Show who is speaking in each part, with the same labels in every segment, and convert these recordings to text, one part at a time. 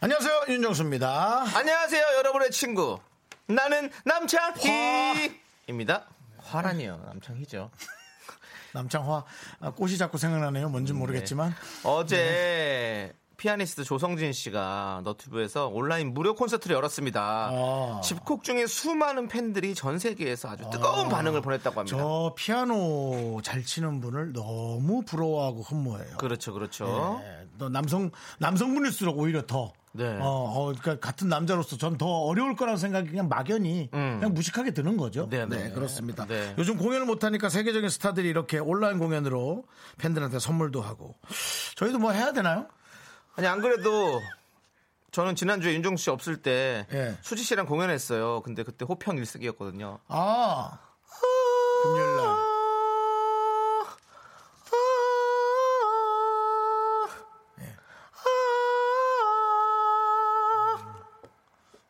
Speaker 1: 안녕하세요 윤정수입니다.
Speaker 2: 안녕하세요, 여러분의 친구. 나는 남창희입니다. 화란이요, 남창희죠.
Speaker 1: 남창화 아, 꽃이 자꾸 생각나네요. 뭔지 모르겠지만
Speaker 2: 어제 피아니스트 조성진 씨가 너튜브에서 온라인 무료 콘서트를 열었습니다.
Speaker 1: 아.
Speaker 2: 집콕 중에 수많은 팬들이 전 세계에서 아주 뜨거운 반응을 보냈다고 합니다.
Speaker 1: 저 피아노 잘 치는 분을 너무 부러워하고 흠모해요.
Speaker 2: 그렇죠, 그렇죠.
Speaker 1: 네, 또 남성 남성분일수록 오히려 더.
Speaker 2: 네.
Speaker 1: 어, 어, 그러니까 같은 남자로서 전 더 어려울 거라는 생각이 그냥 막연히 그냥 무식하게 드는 거죠.
Speaker 2: 음. 네, 네.
Speaker 1: 그렇습니다.
Speaker 2: 네.
Speaker 1: 요즘 공연을 못 하니까 세계적인 스타들이 이렇게 온라인 공연으로 팬들한테 선물도 하고 저희도 뭐 해야 되나요?
Speaker 2: 아니, 안 그래도 저는 지난주에 윤종수 씨 없을 때
Speaker 1: 예.
Speaker 2: 수지 씨랑 공연했어요. 근데 그때 호평 일색이었거든요.
Speaker 1: 아 금요일 날.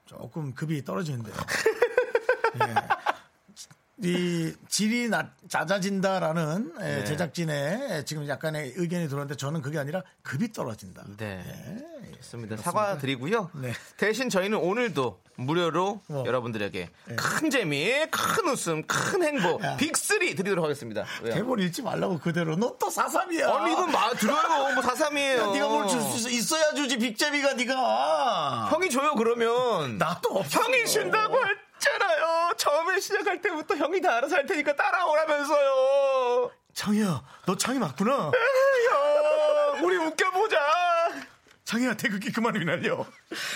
Speaker 1: 조금 급이 떨어지는데요. 예. 이 질이 낮, 낮아진다라는 예,
Speaker 2: 네.
Speaker 1: 제작진의 지금 약간의 의견이 들어왔는데 저는 그게 아니라 급이 떨어진다.
Speaker 2: 네.
Speaker 1: 예.
Speaker 2: 좋습니다. 사과드리고요.
Speaker 1: 네.
Speaker 2: 대신 저희는 오늘도 무료로
Speaker 1: 어.
Speaker 2: 여러분들에게 큰 재미, 큰 웃음, 큰 행복,
Speaker 1: 야.
Speaker 2: 빅3 드리도록 하겠습니다. 왜요?
Speaker 1: 대본 읽지 말라고 그대로 너또 사삼이야.
Speaker 2: 아니, 이건 마, 들어요. 뭐 사삼이에요.
Speaker 1: 네가 뭘 줄수 있어? 있어야 주지 빅재미가 네가.
Speaker 2: 형이 줘요, 그러면.
Speaker 1: 나도 없어.
Speaker 2: 형이 준다고 했잖아요. 처음에 시작할 때부터 형이 다 알아서 할 테니까 따라오라면서요.
Speaker 1: 창희야, 너 창희 맞구나.
Speaker 2: 형, 우리 웃겨보자.
Speaker 1: 창희야, 태극기 그만 휘날려.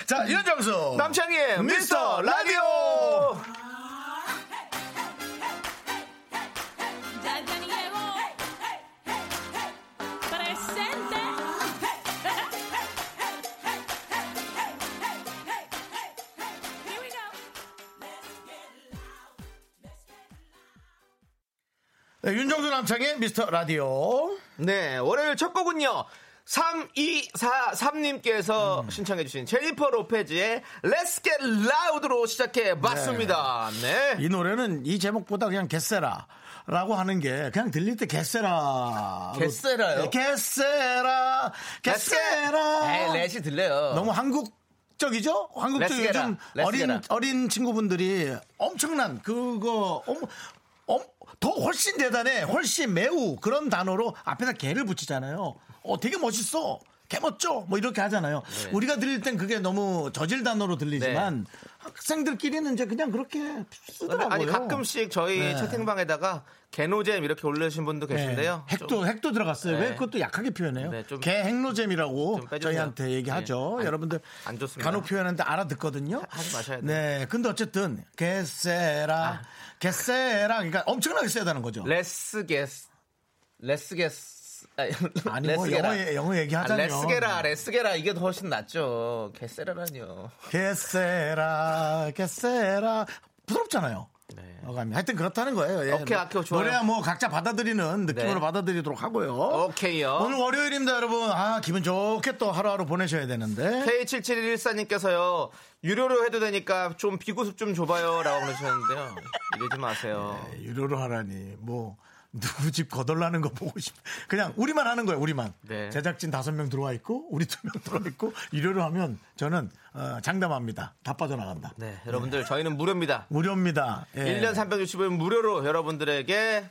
Speaker 1: 자, 윤정수.
Speaker 2: 남창희의 미스터
Speaker 1: 미스터
Speaker 2: 라디오.
Speaker 1: 네, 윤정수 남창의 미스터 라디오.
Speaker 2: 네, 월요일 첫 곡은요. 3243님께서 신청해주신 제니퍼 로페즈의 Let's Get Loud로 시작해 봤습니다. 네.
Speaker 1: 이 노래는 이 제목보다 그냥 개세라. 라고 하는 게 그냥 들릴 때 개세라.
Speaker 2: 개세라요?
Speaker 1: 네, 개세라. 개세라.
Speaker 2: 에이, 렛이 들려요.
Speaker 1: 너무 한국 적이죠? 한국적
Speaker 2: 레스게라,
Speaker 1: 요즘
Speaker 2: 레스게라.
Speaker 1: 어린 어린 친구분들이 엄청난 그거 엄, 엄, 더 훨씬 대단해, 훨씬 매우 그런 단어로 앞에다 개를 붙이잖아요. 어, 되게 멋있어. 개 멋져. 뭐 이렇게 하잖아요.
Speaker 2: 네.
Speaker 1: 우리가 들릴 땐 그게 너무 저질 단어로 들리지만 학생들끼리는 이제 그냥 그렇게 쓰더라고요.
Speaker 2: 아니 가끔씩 저희
Speaker 1: 네.
Speaker 2: 채팅방에다가 개노잼 이렇게 올려주신 분도 계신데요.
Speaker 1: 네. 핵도
Speaker 2: 좀-
Speaker 1: 핵도 들어갔어요.
Speaker 2: 네.
Speaker 1: 왜 그것도 약하게 표현해요?
Speaker 2: 네, 좀-
Speaker 1: 개 핵노잼이라고
Speaker 2: 좀.
Speaker 1: 저희한테 얘기하죠.
Speaker 2: 네. 안-
Speaker 1: 여러분들
Speaker 2: 안 좋습니다.
Speaker 1: 간혹 표현하는데 알아듣거든요.
Speaker 2: 하 지 마셔야 돼요.
Speaker 1: 네, 근데 어쨌든 개세라, 개세라, 그러니까 엄청나게 세다는 거죠.
Speaker 2: Let's get, let's get
Speaker 1: 아니, 뭐 영어, 영어 얘기하자면.
Speaker 2: Let's get loud Let's get loud 이게 더 훨씬 낫죠. 개세라라니요.
Speaker 1: 개세라, 개세라. 부드럽잖아요.
Speaker 2: 네.
Speaker 1: 어감이. 하여튼 그렇다는 거예요. 예.
Speaker 2: 오케이, 오케이, 좋아요.
Speaker 1: 노래야 뭐 각자 받아들이는 느낌으로
Speaker 2: 네.
Speaker 1: 받아들이도록 하고요.
Speaker 2: 오케이요.
Speaker 1: 오늘 월요일입니다, 여러분. 아, 기분 좋게 또 하루하루 보내셔야 되는데.
Speaker 2: K7714님께서요, 유료로 해도 되니까 좀 비구습 좀 줘봐요. 라고 보내주셨는데요. 이러지 마세요.
Speaker 1: 네, 유료로 하라니 뭐 누구 집 거덜나는 거 보고 싶 그냥 우리만 하는 거예요 우리만
Speaker 2: 네.
Speaker 1: 제작진 다섯 명 들어와 있고 우리 두 명 들어와 있고 유료로 하면 저는 어, 장담합니다 다 빠져나간다
Speaker 2: 네, 여러분들, 저희는 무료입니다.
Speaker 1: 무료입니다 예.
Speaker 2: 1년 365일 무료로 여러분들에게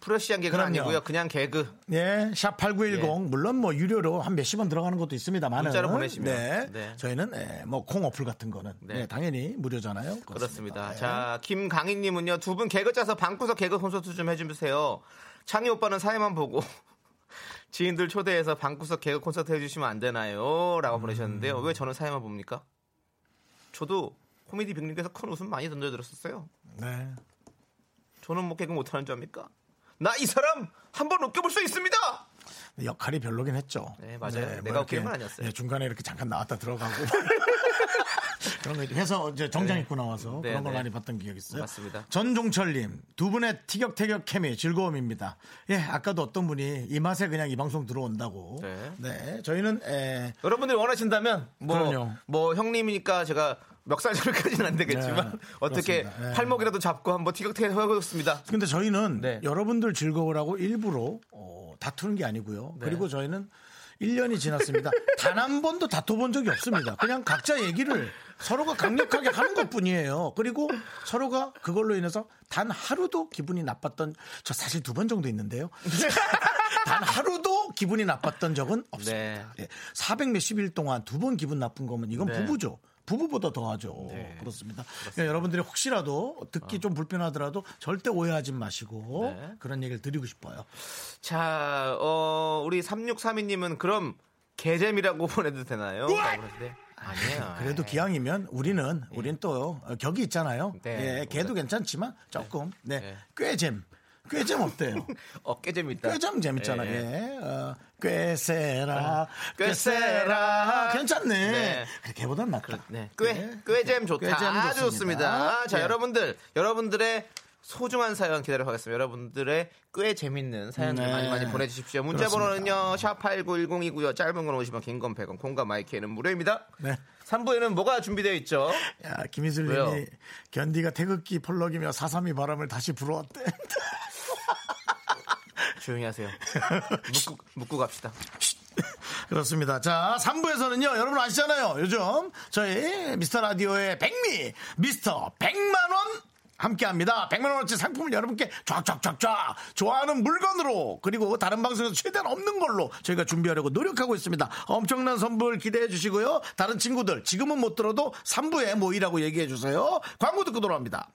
Speaker 2: 프레시한 개그는
Speaker 1: 그럼요.
Speaker 2: 아니고요. 그냥 개그.
Speaker 1: 예, 샵 8910 물론 뭐 유료로 한 몇십 원 들어가는 것도 있습니다만
Speaker 2: 문자로 보내시면.
Speaker 1: 네,
Speaker 2: 네.
Speaker 1: 저희는 예, 뭐콩 어플 같은 거는
Speaker 2: 네.
Speaker 1: 네, 당연히 무료잖아요
Speaker 2: 그렇습니다.
Speaker 1: 예.
Speaker 2: 자, 김강희 님은요, 두 분 개그 짜서 방구석 개그 콘서트 좀 해 주세요. 창희 오빠는 사회만 보고, 지인들 초대해서 방구석 개그 콘서트 해 주시면 안 되나요? 라고
Speaker 1: 음.
Speaker 2: 보내셨는데요. 왜 저는 사회만 봅니까? 저도 코미디 빅님께서 큰 웃음 많이 던져드렸었어요.
Speaker 1: 네.
Speaker 2: 저는 뭐 개그 못하는 줄 압니까? 나 이 사람 한번 웃겨볼 수 있습니다!
Speaker 1: 역할이 별로긴 했죠.
Speaker 2: 네, 맞아요.
Speaker 1: 뭐
Speaker 2: 내가
Speaker 1: 이렇게,
Speaker 2: 웃기는 건 아니었어요.
Speaker 1: 네, 중간에 이렇게 잠깐 나왔다 들어가고. 그런 거 해서 이제 정장 입고 나와서
Speaker 2: 네,
Speaker 1: 그런 걸
Speaker 2: 네.
Speaker 1: 많이 봤던 기억이 있어요.
Speaker 2: 맞습니다.
Speaker 1: 전종철님 두 분의 티격태격 케미 즐거움입니다. 예, 아까도 어떤 분이 이 맛에 그냥 이 방송 들어온다고.
Speaker 2: 네.
Speaker 1: 네, 저희는 에,
Speaker 2: 여러분들이 원하신다면 뭐,
Speaker 1: 그럼요.
Speaker 2: 뭐 형님이니까 제가 멱살질까지는 안 되겠지만
Speaker 1: 네,
Speaker 2: 어떻게.
Speaker 1: 네.
Speaker 2: 팔목이라도 잡고 한번 티격태격 해보겠습니다.
Speaker 1: 근데 저희는
Speaker 2: 네.
Speaker 1: 여러분들 즐거우라고 일부러 어, 다투는 게 아니고요.
Speaker 2: 네.
Speaker 1: 그리고 저희는 1년이 지났습니다. 단 한 번도 다퉈본 적이 없습니다. 그냥 각자 얘기를 서로가 강력하게 하는 것 뿐이에요. 그리고 서로가 그걸로 인해서 단 하루도 기분이 나빴던, 저 사실 두 번 정도 있는데요. 단 하루도 기분이 나빴던 적은 없습니다.
Speaker 2: 네.
Speaker 1: 예, 400 몇십 일 동안 두 번 기분 나쁜 거면 이건
Speaker 2: 네.
Speaker 1: 부부죠. 부부보다 더하죠.
Speaker 2: 네.
Speaker 1: 그렇습니다. 그러니까 여러분들이 혹시라도 듣기 좀 불편하더라도 절대 오해하지 마시고
Speaker 2: 네.
Speaker 1: 그런 얘기를 드리고 싶어요.
Speaker 2: 자, 어, 우리 3632님은 그럼 개잼이라고 보내도 되나요? 아니에요.
Speaker 1: 그래도 기왕이면 우리는 우린 또 어, 격이 있잖아요.
Speaker 2: 네.
Speaker 1: 예, 걔도 괜찮지만 조금 네,
Speaker 2: 네.
Speaker 1: 꿰잼. 꿰잼 어때요?
Speaker 2: 어, 깨잼 있다.
Speaker 1: 꿰잼 재밌잖아.
Speaker 2: 예.
Speaker 1: 예. 어, 꿰세라.
Speaker 2: 꿰세라.
Speaker 1: 꿰세라. 괜찮네.
Speaker 2: 네.
Speaker 1: 그래, 걔보단 낫다.
Speaker 2: 네. 꽤, 꽤잼 좋다.
Speaker 1: 꾀잼
Speaker 2: 아주
Speaker 1: 좋습니다.
Speaker 2: 좋습니다. 자,
Speaker 1: 예.
Speaker 2: 여러분들, 여러분들의 소중한 사연 기다려 가겠습니다. 여러분들 의 꽤 재밌는 사연들
Speaker 1: 네.
Speaker 2: 많이 많이 보내주십시오. 문자 번호는요, 샵8910이고요. 짧은 건 50원, 긴 건 100원, 콩과 마이크는 무료입니다.
Speaker 1: 네.
Speaker 2: 3부에는 뭐가 준비되어 있죠?
Speaker 1: 야, 김희슬 님이
Speaker 2: 왜요?
Speaker 1: 견디가 태극기 펄럭이며 사삼이 바람을 다시 불어왔대.
Speaker 2: 조용히 하세요. 묻고, 묻고 갑시다.
Speaker 1: 그렇습니다. 자, 3부에서는요, 여러분 아시잖아요. 요즘 저희 미스터 라디오의 백미, 미스터 100만원 함께 합니다. 100만원어치 상품을 여러분께 쫙쫙쫙쫙 좋아하는 물건으로 그리고 다른 방송에서 최대한 없는 걸로 저희가 준비하려고 노력하고 있습니다. 엄청난 선물 기대해 주시고요. 다른 친구들 지금은 못 들어도 3부에 모이라고 얘기해 주세요. 광고 듣고 돌아옵니다.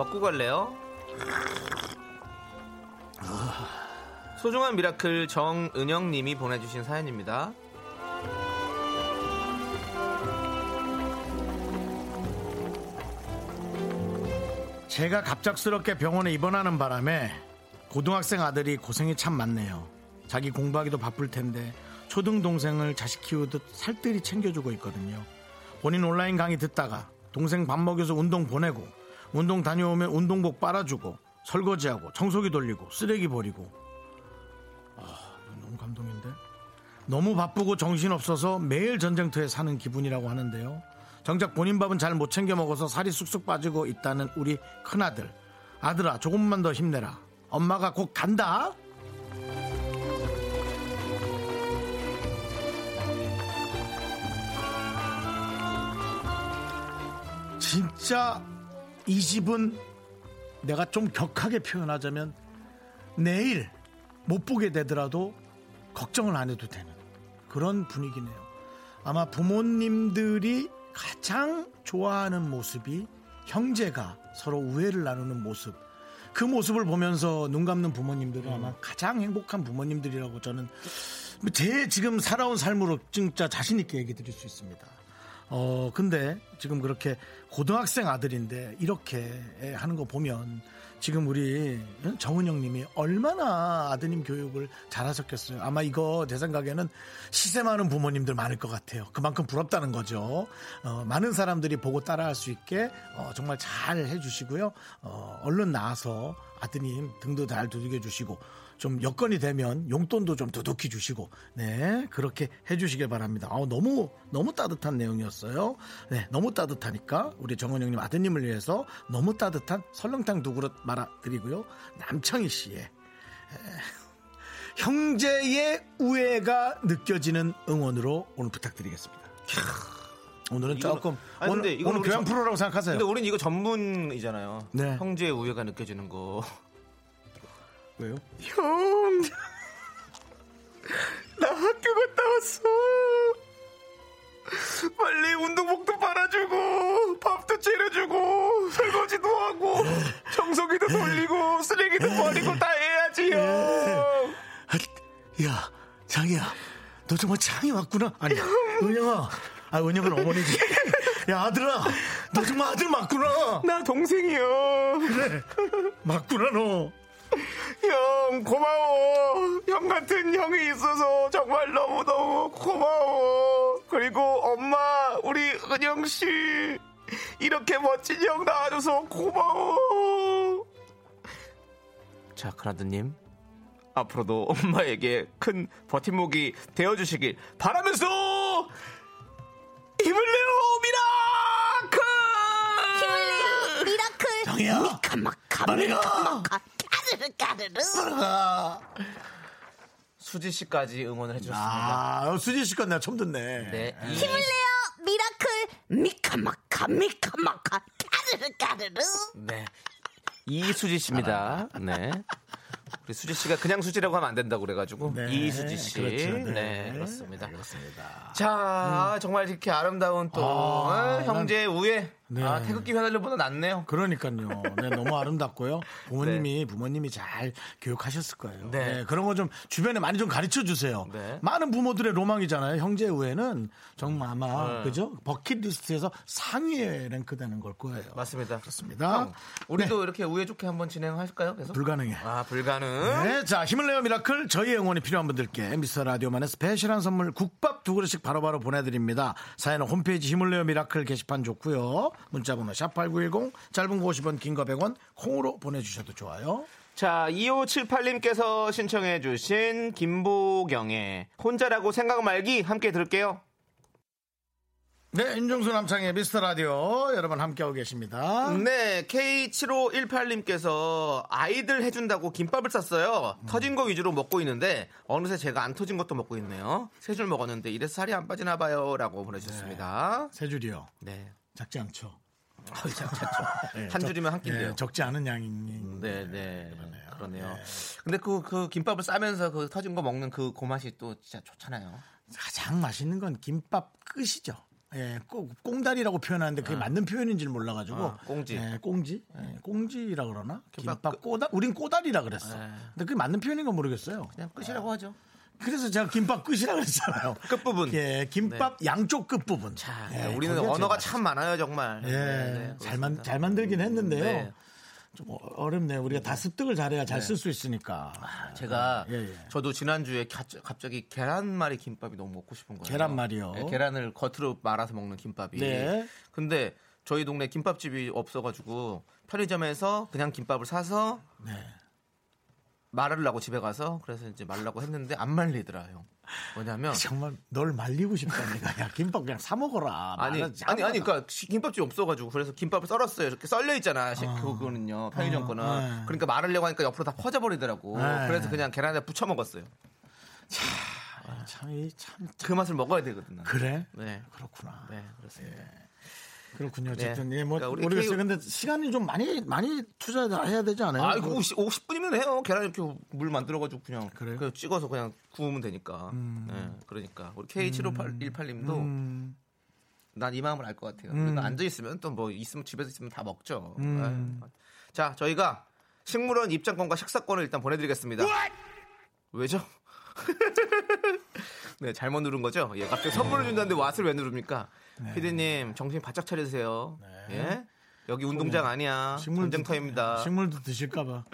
Speaker 2: 먹고 갈래요? 소중한 미라클 정은영 님이 보내주신 사연입니다.
Speaker 1: 제가 갑작스럽게 병원에 입원하는 바람에 고등학생 아들이 고생이 참 많네요. 자기 공부하기도 바쁠 텐데 초등 동생을 자식 키우듯 살뜰히 챙겨주고 있거든요. 본인 온라인 강의 듣다가 동생 밥 먹여서 운동 보내고 운동 다녀오면 운동복 빨아주고 설거지하고 청소기 돌리고 쓰레기 버리고 아, 너무 감동인데 너무 바쁘고 정신없어서 매일 전쟁터에 사는 기분이라고 하는데요. 정작 본인 밥은 잘 못 챙겨 먹어서 살이 쑥쑥 빠지고 있다는 우리 큰아들. 아들아, 조금만 더 힘내라. 엄마가 곧 간다. 진짜 이 집은 내가 좀 격하게 표현하자면 내일 못 보게 되더라도 걱정을 안 해도 되는 그런 분위기네요. 아마 부모님들이 가장 좋아하는 모습이 형제가 서로 우애를 나누는 모습. 그 모습을 보면서 눈 감는 부모님들은 아마 가장 행복한 부모님들이라고 저는 제 지금 살아온 삶으로 진짜 자신있게 얘기 드릴 수 있습니다. 어, 근데 지금 그렇게 고등학생 아들인데 이렇게 하는 거 보면 지금 우리 정은영 님이 얼마나 아드님 교육을 잘하셨겠어요. 아마 이거 내 생각에는 시세 많은 부모님들 많을 것 같아요. 그만큼 부럽다는 거죠. 어, 많은 사람들이 보고 따라할 수 있게 어, 정말 잘 해주시고요. 어, 얼른 나와서 아드님 등도 잘 두들겨 주시고 좀 여건이 되면 용돈도 좀 두둑히 주시고 네 그렇게 해주시길 바랍니다. 아, 너무 너무 따뜻한 내용이었어요. 네 너무 따뜻하니까 우리 정은영님 아드님을 위해서 너무 따뜻한 설렁탕 두 그릇 말아드리고요. 남창희 씨의 에, 형제의 우애가 느껴지는 응원으로 오늘 부탁드리겠습니다. 오늘은
Speaker 2: 이거는-
Speaker 1: 조금
Speaker 2: 아니,
Speaker 1: 오늘,
Speaker 2: 근데 이거는
Speaker 1: 오늘 교양
Speaker 2: 전-
Speaker 1: 프로라고 생각하세요.
Speaker 2: 근데 우린 이거 전문이잖아요.
Speaker 1: 네.
Speaker 2: 형제의 우애가 느껴지는 거.
Speaker 1: 왜요?
Speaker 2: 형, 나 학교 갔다 왔어. 빨리 운동복도 빨아주고, 밥도 차려주고, 설거지도 하고, 청소기도 돌리고, 쓰레기도 버리고 다 해야지, 형.
Speaker 1: 야, 장이야, 너 정말 장이 왔구나. 아니, 은영아, 아 은영은 어머니지. 야 아들아, 너 정말 아들 맞구나.
Speaker 2: 나 동생이요.
Speaker 1: 그래, 맞구나 너.
Speaker 2: 형 고마워. 형 같은 형이 있어서 정말 너무 너무 고마워. 그리고 엄마 우리 은영 씨 이렇게 멋진 형 낳아줘서 고마워. 자 크라드님 앞으로도 엄마에게 큰 버팀목이 되어주시길 바라면서 힘을 내요 미라클.
Speaker 3: 미라클
Speaker 1: 장이야,
Speaker 3: 미카마카
Speaker 1: 빨리 가.
Speaker 3: 미카마카 까르르 까르르
Speaker 1: 아,
Speaker 2: 수지 씨까지 응원을 해주셨습니다.
Speaker 1: 아 수지 씨건 내가 처음 듣네.
Speaker 2: 네. 이-
Speaker 3: 힘을 내요 미라클 미카마카 미카마카 까르르 까르르
Speaker 2: 네. 이수지 씨입니다. 네. 우리 수지 씨가 그냥 수지라고 하면 안 된다고 그래가지고
Speaker 1: 네,
Speaker 2: 이수지 씨.
Speaker 1: 그렇죠.
Speaker 2: 네.
Speaker 1: 네.
Speaker 2: 그렇습니다.
Speaker 1: 그렇습니다.
Speaker 2: 자, 정말 이렇게 아름다운 또
Speaker 1: 아,
Speaker 2: 어, 형제의 우애.
Speaker 1: 네.
Speaker 2: 아, 태극기 휘날리며보다 낫네요.
Speaker 1: 그러니까요. 네, 너무 아름답고요. 부모님이 부모님이 잘 교육하셨을 거예요.
Speaker 2: 네.
Speaker 1: 네, 그런 거 좀 주변에 많이 좀 가르쳐 주세요.
Speaker 2: 네.
Speaker 1: 많은 부모들의 로망이잖아요. 형제 우애는 정말 아마
Speaker 2: 네.
Speaker 1: 그죠? 버킷리스트에서 상위에 랭크되는 걸 거예요.
Speaker 2: 맞습니다.
Speaker 1: 그렇습니다.
Speaker 2: 형, 우리도 이렇게 우애 좋게 한번 진행하실까요? 계속?
Speaker 1: 불가능해.
Speaker 2: 아, 불가능.
Speaker 1: 네, 자 힘을 내요 미라클 저희의 응원이 필요한 분들께 미스터 라디오만의 special한 선물 국밥 두 그릇씩 바로바로 보내드립니다. 사연은 홈페이지 힘을 내요 미라클 게시판 좋고요. 문자번호 샵8910 짧은 거 50원 긴 거 100원 콩으로 보내주셔도 좋아요.
Speaker 2: 자, 2578님께서 신청해 주신 김보경의 혼자라고 생각 말기 함께 들을게요.
Speaker 1: 네, 윤정수 남창의 미스터 라디오 여러분 함께하고 계십니다.
Speaker 2: 네, K7518님께서 아이들 해준다고 김밥을 쌌어요. 터진 거 위주로 먹고 있는데 어느새 제가 안 터진 것도 먹고 있네요. 세 줄 먹었는데 이래서 살이 안 빠지나 봐요. 라고 보내주셨습니다.
Speaker 1: 세 줄이요.
Speaker 2: 네.
Speaker 1: 작지 않죠.
Speaker 2: 참.
Speaker 1: 네,
Speaker 2: 한
Speaker 1: 적-
Speaker 2: 줄이면 한 끼인데요.
Speaker 1: 네, 적지 않은 양인.
Speaker 2: 네, 네. 그러네요. 근데 그, 그 김밥을 싸면서 그 터진 거 먹는 그 고맛이 또 진짜 좋잖아요.
Speaker 1: 가장 맛있는 건 김밥 끝이죠. 예, 꼭 꽁다리라고 표현하는데 그게 맞는 표현인지 를 몰라가지고.
Speaker 2: 아, 꽁지.
Speaker 1: 예, 꽁지? 예, 꽁지라 그러나?
Speaker 2: 김밥
Speaker 1: 김밥, 꼬다? 우린 꼬다리라 그랬어.
Speaker 2: 네.
Speaker 1: 근데 그게 맞는 표현인 건 모르겠어요.
Speaker 2: 그냥 끝이라고 하죠.
Speaker 1: 그래서 제가 김밥 끝이라 그랬잖아요.
Speaker 2: 끝부분.
Speaker 1: 예, 김밥 양쪽 끝부분.
Speaker 2: 자,
Speaker 1: 예,
Speaker 2: 우리는
Speaker 1: 거기가
Speaker 2: 언어가 참 많아요, 정말.
Speaker 1: 예,
Speaker 2: 네, 네,
Speaker 1: 잘, 만. 잘 만들긴 했는데요.
Speaker 2: 네.
Speaker 1: 좀 어렵네요. 우리가 다 습득을 잘해야 잘 쓸 수 있으니까.
Speaker 2: 제가
Speaker 1: 예, 예.
Speaker 2: 저도 지난주에 가- 갑자기 계란말이 김밥이 너무 먹고 싶은 거예요.
Speaker 1: 계란말이요?
Speaker 2: 네, 계란을 겉으로 말아서 먹는 김밥이.
Speaker 1: 네.
Speaker 2: 근데 저희 동네 김밥집이 없어가지고 편의점에서 그냥 김밥을 사서
Speaker 1: 네.
Speaker 2: 말으려고 집에 가서 그래서 이제 말라고 했는데 안 말리더라 형. 뭐냐면
Speaker 1: 정말 널 말리고 싶다 내가. 야 김밥 그냥 사 먹어라.
Speaker 2: 아니 아니 아니. 그러니까 시- 김밥집 없어가지고 그래서 김밥을 썰었어요. 이렇게 썰려 있잖아. 시- 그거는요 편의점 거는.
Speaker 1: 네.
Speaker 2: 그러니까 말하려고 하니까 옆으로 다 퍼져버리더라고.
Speaker 1: 네.
Speaker 2: 그래서 그냥 계란에 부쳐 먹었어요.
Speaker 1: 참, 이 참.
Speaker 2: 그 맛을 먹어야 되거든. 나는.
Speaker 1: 그래?
Speaker 2: 네.
Speaker 1: 그렇구나.
Speaker 2: 네, 그렇습니다.
Speaker 1: 그렇군요. 어쨌든
Speaker 2: 네.
Speaker 1: 예, 뭐
Speaker 2: 그러니까 우리
Speaker 1: 모르겠어요.
Speaker 2: K-
Speaker 1: 근데 시간이 좀 많이 많이 투자해야 되지 않아요?
Speaker 2: 아,
Speaker 1: 그-
Speaker 2: 50, 50분이면 해요. 계란 이렇게 물 만들어가지고 그냥
Speaker 1: 그래요?
Speaker 2: 그냥 찍어서 그냥 구우면 되니까. 네, 그러니까 우리 K7518님도
Speaker 1: 음,
Speaker 2: 난 이 마음을 알 것 같아요. 우리가 앉아 있으면 또 뭐 있으면 집에서 있으면 다 먹죠.
Speaker 1: 음.
Speaker 2: 네. 자, 저희가 식물원 입장권과 식사권을 일단 보내드리겠습니다. 왜죠? 네, 잘못 누른 거죠? 예, 갑자기 선물을 준다는데 왓을 왜 누릅니까?
Speaker 1: 네.
Speaker 2: 피디님, 정신 바짝 차리세요. 예? 여기 운동장 아니야. 전쟁터입니다.
Speaker 1: 식물도 드실까봐.